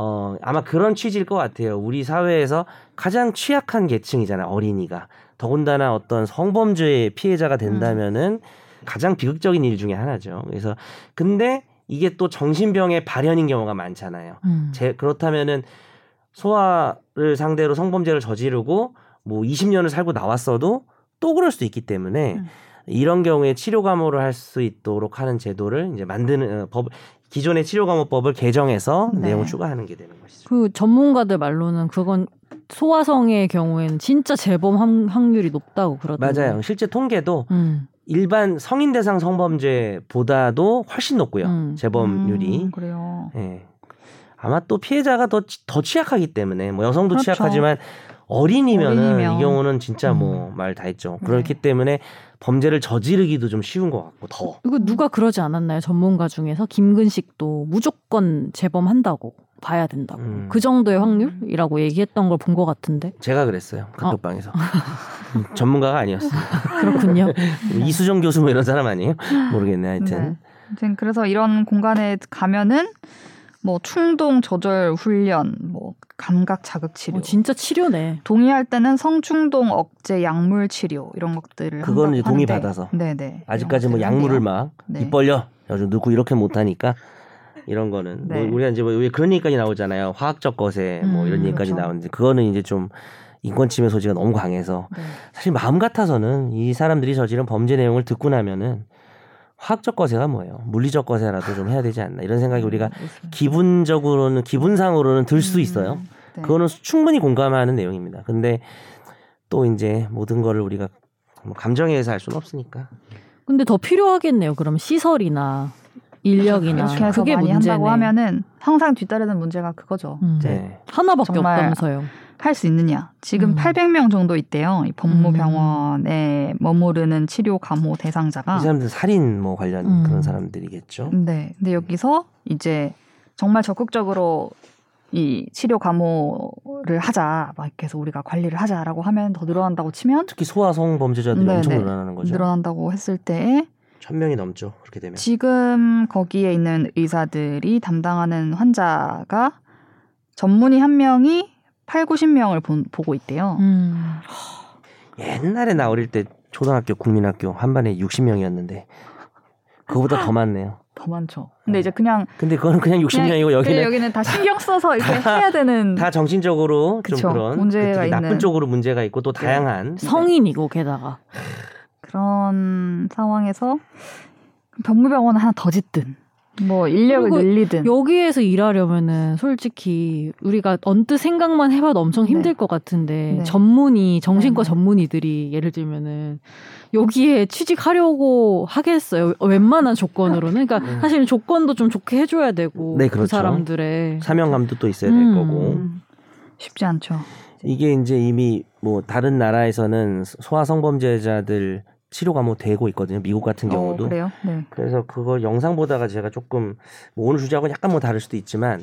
어 아마 그런 취지일 것 같아요. 우리 사회에서 가장 취약한 계층이잖아요. 어린이가 더군다나 어떤 성범죄의 피해자가 된다면은 가장 비극적인 일 중에 하나죠. 그래서 근데 이게 또 정신병의 발현인 경우가 많잖아요. 음. 제, 그렇다면은 소아를 상대로 성범죄를 저지르고 뭐 20년을 살고 나왔어도 또 그럴 수도 있기 때문에 음. 이런 경우에 치료 감호를 할 수 있도록 하는 제도를 이제 만드는 어, 법 기존의 치료 감호법을 개정해서 네. 내용을 추가하는 게 되는 것이죠. 그 전문가들 말로는 그건 소아성의 경우에는 진짜 재범 확- 확률이 높다고 그러더라고요. 맞아요. 실제 통계도 음. 일반 성인 대상 성범죄보다도 훨씬 높고요. 음. 재범률이. 음, 그래요. 예. 아마 또 피해자가 더, 치- 더 취약하기 때문에 뭐 여성도 그렇죠. 취약하지만 어린이면은 어린이면. 이 경우는 진짜 음. 뭐말 다 했죠. 네. 그렇기 때문에 범죄를 저지르기도 좀 쉬운 것 같고 더. 이거 누가 그러지 않았나요? 전문가 중에서 김근식도 무조건 재범한다고 봐야 된다고. 음. 그 정도의 확률이라고 얘기했던 걸 본 것 같은데. 제가 그랬어요. 카톡방에서. (laughs) 음, 전문가가 아니었어요. 그렇군요. (laughs) 이수정 교수 뭐 이런 사람 아니에요? 모르겠네. 하여튼. 네. 아무튼 그래서 이런 공간에 가면은 뭐 충동 조절 훈련, 뭐 감각 자극 치료. 어, 진짜 치료네. 동의할 때는 성충동 억제 약물 치료 이런 것들을 그거는 이제 동의 받아서. 네네 아직까지 뭐 약물을 것들을 막 네. 입 벌려 요즘 넣고 이렇게 못하니까 이런 거는 네. 뭐 우리가 이제 뭐왜 그런 얘기까지 나오잖아요 화학적 것에 뭐 음, 이런 얘기까지 그렇죠. 나오는데 그거는 이제 좀 인권 침해 소지가 너무 강해서 네. 사실 마음 같아서는 이 사람들이 저지른 범죄 내용을 듣고 나면은 화학적 거세가 뭐예요 물리적 거세라도 좀 해야 되지 않나 이런 생각이 우리가 그렇습니다. 기분적으로는 기분상으로는 들 수도 있어요 음, 네. 그거는 충분히 공감하는 내용입니다 근데 또 이제 모든 거를 우리가 뭐 감정에 의해서 할 수는 없으니까 근데 더 필요하겠네요. 그럼 시설이나 인력이나 이렇게 해서 그게 많이 문제네. 한다고 하면은 항상 뒤따르는 문제가 그거죠. 음. 이제 네. 하나밖에 없다면서요. 할 수 있느냐. 지금 음. 800명 정도 있대요. 이 법무병원에 머무르는 치료 감호 대상자가. 이 사람들 살인 뭐 관련 음. 그런 사람들이겠죠. 네. 근데 여기서 이제 정말 적극적으로 이 치료 감호를 하자. 막 이렇게 해서 우리가 관리를 하자라고 하면 더 늘어난다고 치면 특히 소아성 범죄자들이 네, 엄청 네. 늘어나는 거죠. 늘어난다고 했을 때에 천 명이 넘죠. 그렇게 되면. 지금 거기에 있는 의사들이 담당하는 환자가 전문의 한 명이 8, 90명을 보고 있대요. 음. 옛날에 나 어릴 때 초등학교 국민학교 한 반에 60명이었는데 그거보다 더 많네요. 더 많죠. 근데 이제 그냥 근데 그거는 그냥 60명이고 그냥 여기는 여기는 다 신경 써서 이렇게 (laughs) 해야 되는 다 정신적으로 그쵸. 좀 그런 문제가 그 나쁜 있는. 쪽으로 문제가 있고 또 네. 다양한 성인이고 게다가 그런 상황에서 병무병원을 하나 더 짓든 뭐 인력을 늘리든 여기에서 일하려면은 솔직히 우리가 언뜻 생각만 해봐도 엄청 힘들 네. 것 같은데 네. 전문의 정신과 네, 네. 전문의들이 예를 들면은 여기에 취직하려고 하겠어요 웬만한 조건으로는 그러니까 네. 사실 조건도 좀 좋게 해줘야 되고 네, 그 그렇죠. 사람들의 사명감도 또 있어야 될 음. 거고 음, 쉽지 않죠. 이게 이제 이미 뭐 다른 나라에서는 소아 성범죄자들 치료가 뭐 되고 있거든요. 미국 같은 경우도. 어, 그래요? 네. 그래서 그거 영상 보다가 제가 조금 뭐 오늘 주제하고는 약간 뭐 다를 수도 있지만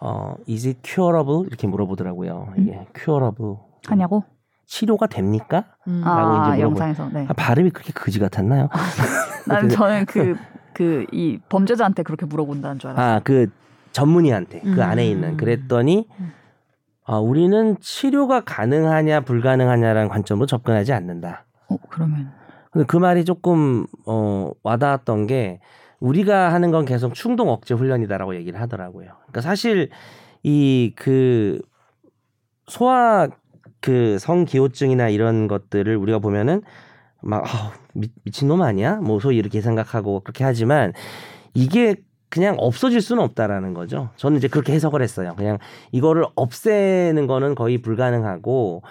어 is it curable 이렇게 물어보더라고요. 이게 curable 하냐고? 치료가 됩니까? 음. 라고 아, 이제 영상에서. 네. 아, 발음이 그렇게 거지 같았나요? (laughs) 나는 저는 그 그 이 범죄자한테 그렇게 물어본다는 줄 알았어요. 아 그 전문의한테 그 음. 안에 있는 그랬더니 아 우리는 치료가 가능하냐 불가능하냐라는 관점으로 접근하지 않는다. 어, 그러면 근데 그 말이 조금 어 와닿았던 게 우리가 하는 건 계속 충동 억제 훈련이다라고 얘기를 하더라고요. 그러니까 사실 이 그 소아 그 성기호증이나 이런 것들을 우리가 보면은 막 아, 미, 미친놈 아니야? 뭐 소위 이렇게 생각하고 그렇게 하지만 이게 그냥 없어질 수는 없다라는 거죠. 저는 이제 그렇게 해석을 했어요. 그냥 이거를 없애는 거는 거의 불가능하고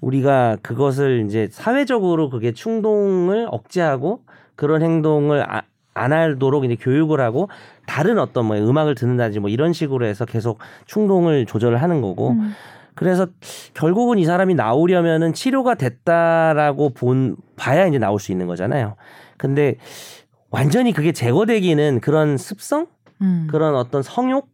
우리가 그것을 이제 사회적으로 그게 충동을 억제하고 그런 행동을 아, 안 하도록 이제 교육을 하고 다른 어떤 뭐 음악을 듣는다든지 뭐 이런 식으로 해서 계속 충동을 조절을 하는 거고 음. 그래서 결국은 이 사람이 나오려면은 치료가 됐다라고 본 봐야 이제 나올 수 있는 거잖아요. 근데 완전히 그게 제거되기는 그런 습성, 음. 그런 어떤 성욕,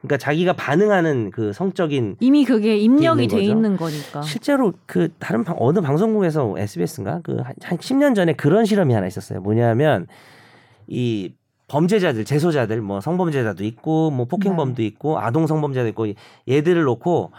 그러니까 자기가 반응하는 그 성적인 이미 그게 입력이 돼. 있는 거니까 실제로 그 다른 방, 어느 방송국에서 SBS인가 그한 10년 전에 그런 실험이 하나 있었어요. 뭐냐면 이 범죄자들, 재소자들, 뭐 성범죄자도 있고, 뭐 폭행범도 있고, 아동 성범죄도 있고, 얘들을 놓고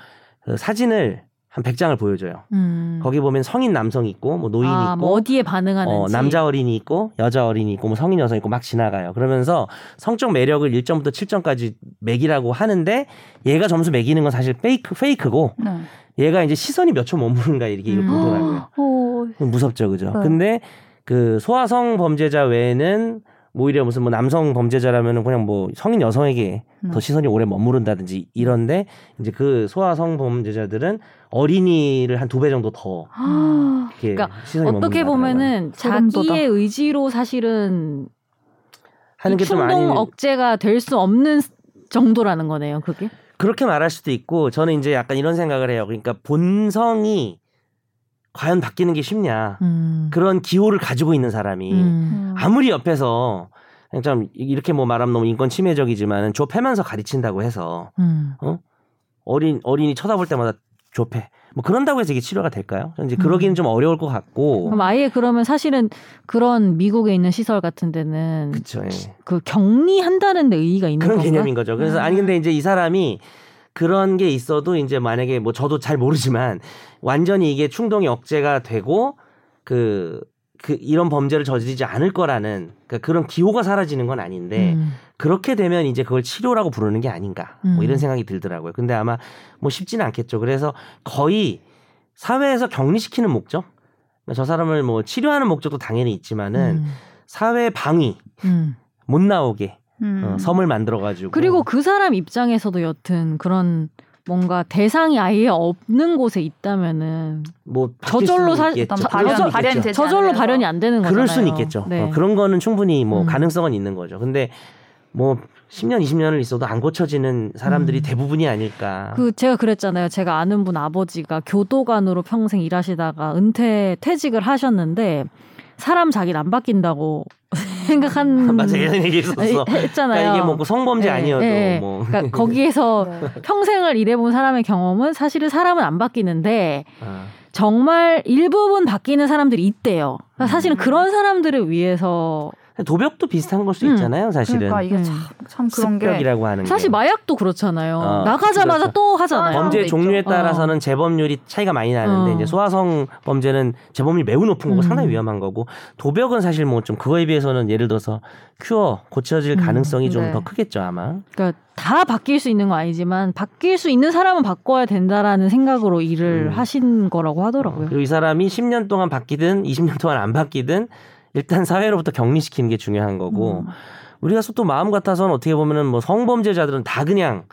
그 사진을 한 100장을 보여줘요. 음. 거기 보면 성인 남성이 있고, 뭐 노인이 아, 있고, 뭐 어디에 반응하는지. 어, 남자 어린이 있고 여자 어린이 있고 뭐 성인 여성 있고 막 지나가요. 그러면서 성적 매력을 1점부터 7점까지 매기라고 하는데 얘가 점수 매기는 건 사실 페이크 페이크고 네. 얘가 이제 시선이 몇 초 머무른가 이렇게 음. 보더라고요. 어, 무섭죠, 그죠? 네. 근데 그 소아성 범죄자 외에는 뭐 오히려 무슨 뭐 남성 범죄자라면은 그냥 뭐 성인 여성에게 음. 더 시선이 오래 머무른다든지 이런데 이제 그 소아성 범죄자들은 어린이를 한 두 배 정도 더 아, 이렇게 그러니까 시선이 어떻게. 보면은. 자기의 의지로 사실은 하는 이게좀 충동 아닌 억제가 될 수 없는 정도라는 거네요. 그게. 그렇게 말할 수도 있고 저는 이제 약간 이런 생각을 해요. 그러니까 본성이 과연 바뀌는 게 쉽냐 음. 그런 기호를 가지고 있는 사람이 음. 아무리 옆에서 좀 이렇게 뭐 말하면 너무 인권 침해적이지만 좁혀면서 가르친다고 해서 음. 어린 어린이 쳐다볼 때마다 좁혀 뭐 그런다고 해서 이게 치료가 될까요? 이제 그러기는 음. 좀 어려울 것 같고 그럼 아예 그러면 사실은 그런 미국에 있는 시설 같은 데는 그쵸. 예. 그 격리한다는 데 의의가 있는 그런 건가? 개념인 거죠. 그래서 아니 근데 이제 이 사람이 그런 게 있어도 이제 만약에 뭐 저도 잘 모르지만 완전히 이게 충동이 억제가 되고 그, 그 이런 범죄를 저지르지 않을 거라는 그런 기호가 사라지는 건 아닌데 음. 그렇게 되면 이제 그걸 치료라고 부르는 게 아닌가 뭐 음. 이런 생각이 들더라고요. 근데 아마 뭐 쉽지는 않겠죠. 그래서 거의 사회에서 격리시키는 목적 저 사람을 뭐 치료하는 목적도 당연히 있지만은 음. 사회 방위 음. 못 나오게 음. 어, 섬을 만들어 가지고 그리고 그 사람 입장에서도 여튼 그런 뭔가 대상이 아예 없는 곳에 있다면은 뭐 저절로 사- 발현-. 되지 저절로. 발현이 안 되는 거잖아요. 그럴 수는 있겠죠. 네. 어, 그런 거는 충분히 뭐 음. 가능성은 있는 거죠. 근데 뭐 10년, 20년을 있어도 안 고쳐지는 사람들이 음. 대부분이 아닐까. 그 제가 그랬잖아요. 제가 아는 분 아버지가 교도관으로 평생 일하시다가 은퇴 퇴직을 하셨는데 사람 자기는 안 바뀐다고 생각한 (laughs) 맞아 이런 얘기 있었어. (laughs) 했잖아요. 그러니까 이게 뭐그 성범죄 네, 아니어도 네. 뭐 그러니까 (laughs) 거기에서 평생을 일해본 사람의 경험은 사실은 사람은 안 바뀌는데 아, 정말 일부분 바뀌는 사람들이 있대요. 그러니까 음. 사실은 그런 사람들을 위해서 도벽도 비슷한 걸수 음. 있잖아요, 사실은. 그러니까 이게 음. 참, 참 그런 게 습격이라고 하는 사실 게. 마약도 그렇잖아요. 어, 나가자마자 그렇죠. 또 하잖아요. 범- 범죄 종류에 있죠. 따라서는 재범률이 차이가 많이 나는데 어. 이제 소아성 범죄는 재범률이 매우 높은 거고 음. 상당히 위험한 거고 도벽은 사실 뭐 좀 그거에 비해서는 예를 들어서 큐어 고쳐질 음. 가능성이 좀 네. 더 크겠죠 아마. 그러니까 다 바뀔 수 있는 건 아니지만 바뀔 수 있는 사람은 바꿔야 된다라는 생각으로 일을 음. 하신 거라고 하더라고요. 그리고 이 사람이 10년 동안 바뀌든 20년 동안 안 바뀌든 일단 사회로부터 격리시키는 게 중요한 거고 음. 우리가 또 마음 같아서는 어떻게 보면은 뭐 성범죄자들은 다 그냥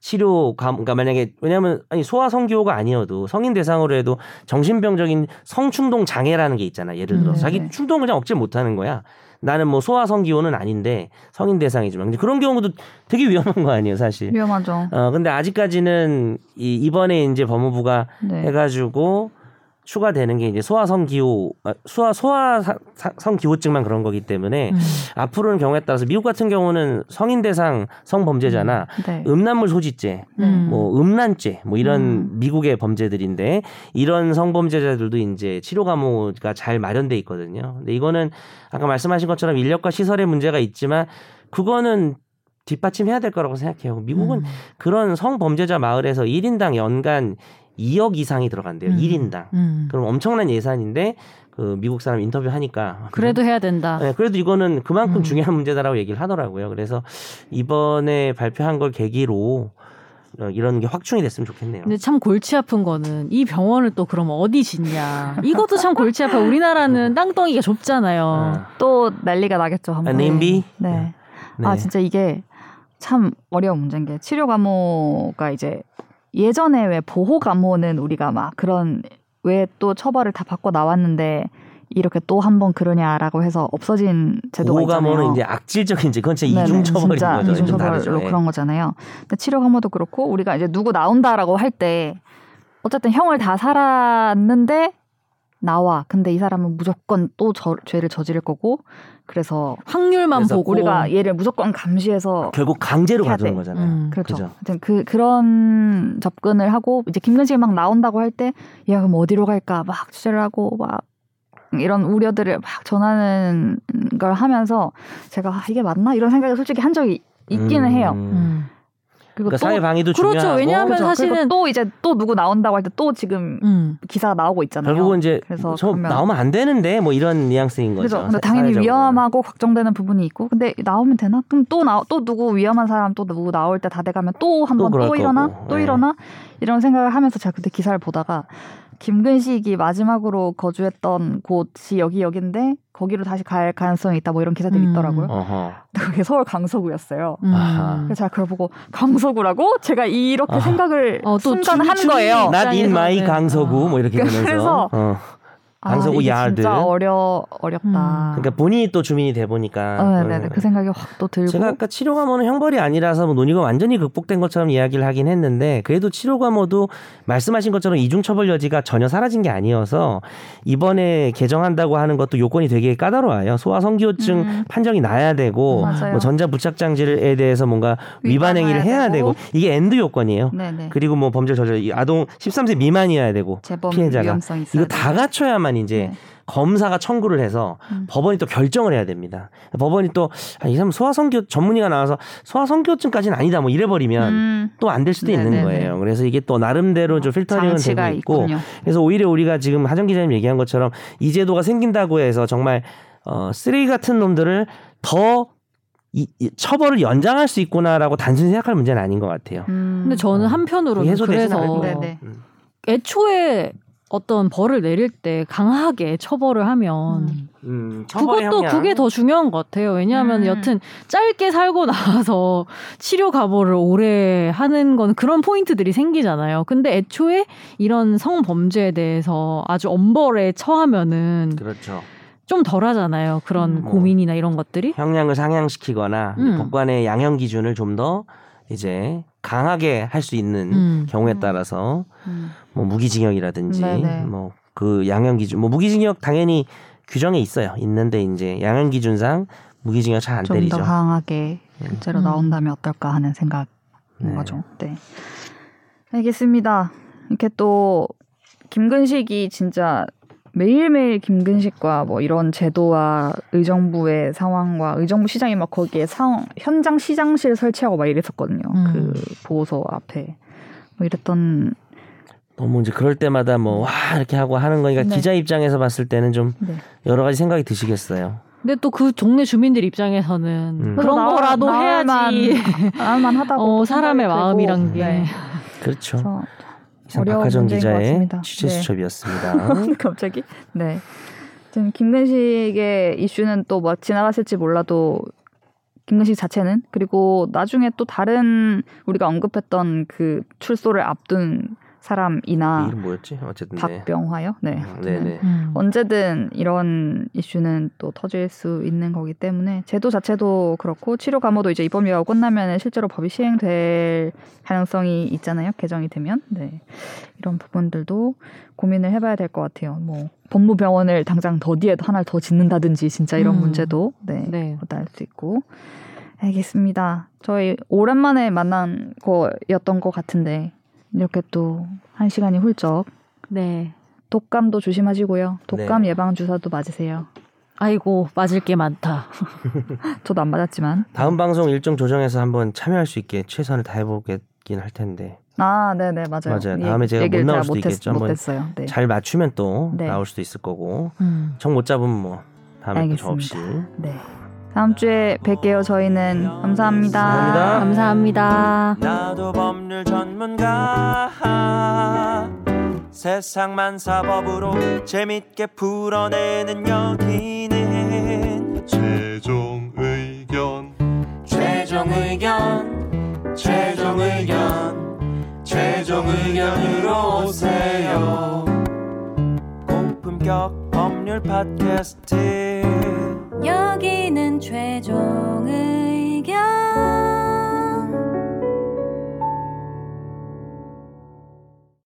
치료 감 그러니까 만약에 왜냐하면 아니 소아 성기호가 아니어도 성인 대상으로 해도 정신병적인 성충동 장애라는 게 있잖아 예를 들어 음, 서 자기 네. 충동을 그냥 억제 못하는 거야 나는 뭐 소아 성기호는 아닌데 성인 대상이지만 근데 그런 경우도 되게 위험한 거 아니에요 사실 위험하죠. 어 근데 아직까지는 이 이번에 이제 법무부가 네. 해가지고 추가되는 게 이제 소아성 기호, 아, 소아 소아성 기호증만 그런 거기 때문에 음. 앞으로는 경우에 따라서 미국 같은 경우는 성인 대상 성범죄자나 네. 음란물 소지죄, 음. 뭐 음란죄, 뭐 이런 음. 미국의 범죄들인데 이런 성범죄자들도 이제 치료 감호가 잘 마련돼 있거든요. 근데 이거는 아까 말씀하신 것처럼 인력과 시설의 문제가 있지만 그거는 뒷받침해야 될 거라고 생각해요. 미국은 음. 그런 성범죄자 마을에서 1인당 연간 2억 이상이 들어간대요. 음. 1인당. 음. 그럼 엄청난 예산인데 그 미국 사람 인터뷰 하니까 그래도 해야 된다. 네, 그래도 이거는 그만큼 음. 중요한 문제다라고 얘기를 하더라고요. 그래서 이번에 발표한 걸 계기로 어, 이런 게 확충이 됐으면 좋겠네요. 근데 참 골치 아픈 거는 이 병원을 또 그럼 어디 짓냐. 이것도 참 골치 아파. 우리나라는 땅덩이가 좁잖아요. 어. 또 난리가 나겠죠. 아, 한번. 네임비? 네. 네. 아 진짜 이게 참 어려운 문제인 게 치료 감호가 이제 예전에 왜 보호 감호는 우리가 막 그런 왜 또 처벌을 다 받고 나왔는데 이렇게 또 한 번 그러냐라고 해서 없어진 제도가 있잖아요. 보호감호는 이제 악질적인 이제 그건 진짜 이중 처벌인 거죠. 이중 좀 처벌로. 예. 그런 거잖아요. 근데 치료 감호도 그렇고 우리가 이제 누구 나온다라고 할 때 어쨌든 형을 다 살았는데 나와. 근데 이 사람은 무조건 또 저, 죄를 저지를 거고 그래서 확률만 그래서 보고 우리가 얘를 무조건 감시해서 결국 강제로 돼. 거잖아요. 음. 그렇죠. 그죠. 하여튼 그 그런 접근을 하고 이제 김근식이 막 나온다고 할때야 그럼 어디로 갈까 막 취재를 하고 막 이런 우려들을 막 전하는 걸 하면서 제가 아, 이게 맞나 이런 생각을 솔직히 한 적이 있기는 음. 해요. 음. 그러니까 사회 방위도 그렇죠. 중요하고 왜냐하면 그죠. 사실은- 또 이제 또 누구 나온다고 할 때 또 지금 음. 기사가 나오고 있잖아요. 결국은 이제 그래서 저 그러면- 나오면 안 되는데 뭐 이런 뉘앙스인 거죠. 그죠. 근데 사- 당연히 사회적으로는. 위험하고 걱정되는 부분이 있고, 근데 나오면 되나? 그럼 또 나, 또 누구 위험한 사람 또 누구 나올 때 다 돼가면 또 한번 또, 그럴 일어나? 거고. 또 네. 일어나? 이런 생각을 하면서 제가 그때 기사를 보다가 김근식이 마지막으로 거주했던 곳이 여기 여긴데 거기로 다시 갈 가능성이 있다 뭐 이런 기사들이 음. 있더라고요. 어허. 근데 그게 서울 강서구였어요. 음. 그래서 제가 그걸 보고 강서구라고 제가 이렇게 아. 생각을 어, 또 순간 한 주민이 거예요. Not in my 어. 강서구 뭐 이렇게 되면서 그래서 어. 아, 강서구 이게 야드. 진짜 어려 어렵다. 음. 그러니까 본인이 또 주민이 돼 보니까 어, 네네 음. 그 생각이 확 또 들고. 제가 아까 치료 감호는 형벌이 아니라서 뭐 논의가 완전히 극복된 것처럼 이야기를 하긴 했는데 그래도 치료 감호도 말씀하신 것처럼 이중 처벌 여지가 전혀 사라진 게 아니어서 이번에 개정한다고 하는 것도 요건이 되게 까다로워요. 소아 성기호증 음. 판정이 나야 되고. 뭐 전자 부착 장치에 대해서 뭔가 위반 행위를 해야 되고, 되고. 이게 and 요건이에요. 네네. 그리고 뭐 범죄 저질 이 아동 13세 미만이어야 되고 재범 피해자가. 이거 다 갖춰야만 이제 네. 검사가 청구를 해서 음. 법원이 또 결정을 해야 됩니다. 법원이 또이 사람 소아성교 전문의가 나와서 소아성교증까지는 아니다 뭐 이래버리면 음, 또안 될 수도 있는 네네네. 거예요. 그래서 이게 또 나름대로 좀 필터링은 되고 있고 있군요. 그래서 오히려 우리가 지금 하정 기자님 얘기한 것처럼 이 제도가 생긴다고 해서 정말 어, 쓰레기 같은 놈들을 더 이, 이 처벌을 연장할 수 있구나라고 단순히 생각할 문제는 아닌 것 같아요. 음. 근데 저는 한편으로는 해소되진 그래서. 네네. 음. 애초에 어떤 벌을 내릴 때 강하게 처벌을 하면 음. 음, 그것도 형량. 그게 더 중요한 것 같아요. 왜냐하면 음. 여튼 짧게 살고 나와서 (laughs) 치료 가보를 오래 하는 건 그런 포인트들이 생기잖아요. 근데 애초에 이런 성범죄에 대해서 아주 엄벌에 처하면은 그렇죠. 좀 덜하잖아요. 그런 음. 고민이나 이런 것들이. 형량을 상향시키거나 음. 법관의 양형 기준을 좀 더 이제 강하게 할 수 있는 음. 경우에 음. 따라서 음. 뭐 무기징역이라든지 네네. 뭐그 양형 기준 뭐 무기징역 당연히 규정에 있어요. 있는데 이제 양형 기준상 무기징역 잘안좀 때리죠. 더 강하게 실제로 음. 나온다면 어떨까 하는 생각인 네. 거죠. 네. 알겠습니다. 이렇게 또 김근식이 진짜 매일매일 김근식과 뭐 이런 제도와 의정부의 상황과 의정부 시장이 막 거기에 상, 현장 시장실 설치하고 막 이랬었거든요. 음. 그 보호소 앞에. 뭐 이랬던 너무 이제 그럴 때마다 뭐 와 이렇게 하고 하는 거니까 네. 기자 입장에서 봤을 때는 좀 네. 여러 가지 생각이 드시겠어요. 근데 또 그 동네 주민들 입장에서는 음. 그런 나올- 거라도 나올만- 해야지. 나올만 하다고 어, 또 사람의 마음이란. 게. 네. 그렇죠. 이상 어려운 박하정 기자의 같습니다. 취재 네. 수첩이었습니다. (laughs) 갑자기? 네. 지금 김근식의 이슈는 또 뭐 지나갔을지 몰라도 김근식 자체는 그리고 나중에 또 다른 우리가 언급했던 그 출소를 앞둔 사람이나 이름 뭐였지? 어쨌든 네. 박병화요. 네. 음, 네네. 음. 언제든 이런 이슈는 또 터질 수 있는 거기 때문에 제도 자체도 그렇고 치료 감호도 이제 입법유예가 끝나면 실제로 법이 시행될 가능성이 있잖아요. 개정이 되면 네 이런 부분들도 고민을 해봐야 될 것 같아요. 뭐 법무병원을 당장 더 뒤에 하나를 더 짓는다든지 진짜 이런 음. 문제도 네, 네. 나올 수 있고 알겠습니다. 저희 오랜만에 만난 거였던 것 같은데 이렇게 또 한 시간이 훌쩍 네. 독감도 조심하시고요. 독감 네. 예방 주사도 맞으세요. 아이고 맞을 게 많다. (laughs) 저도 안 맞았지만. 다음 방송 일정 조정해서 한번 참여할 수 있게 최선을 다해보겠긴 할 텐데 아, 네 네 맞아요. 맞아요. 다음에 제가 얘기를 못 나올 잘 수도 있겠죠. 한번. 네. 잘 맞추면 또 네. 나올 수도 있을 거고 음. 정못 잡으면 뭐 다음에 또저 없이 알겠습니다. 네. 다음 주에 뵐게요. 저희는 감사합니다. 감사합니다. 감사합니다. 나도 법률 전문가 세상만 사법으로 재밌게 풀어내는 여기는 최종 의견 최종 의견 최종 의견 최종 의견으로 오세요 고품격 법률 팟캐스트 여기는 최종 의견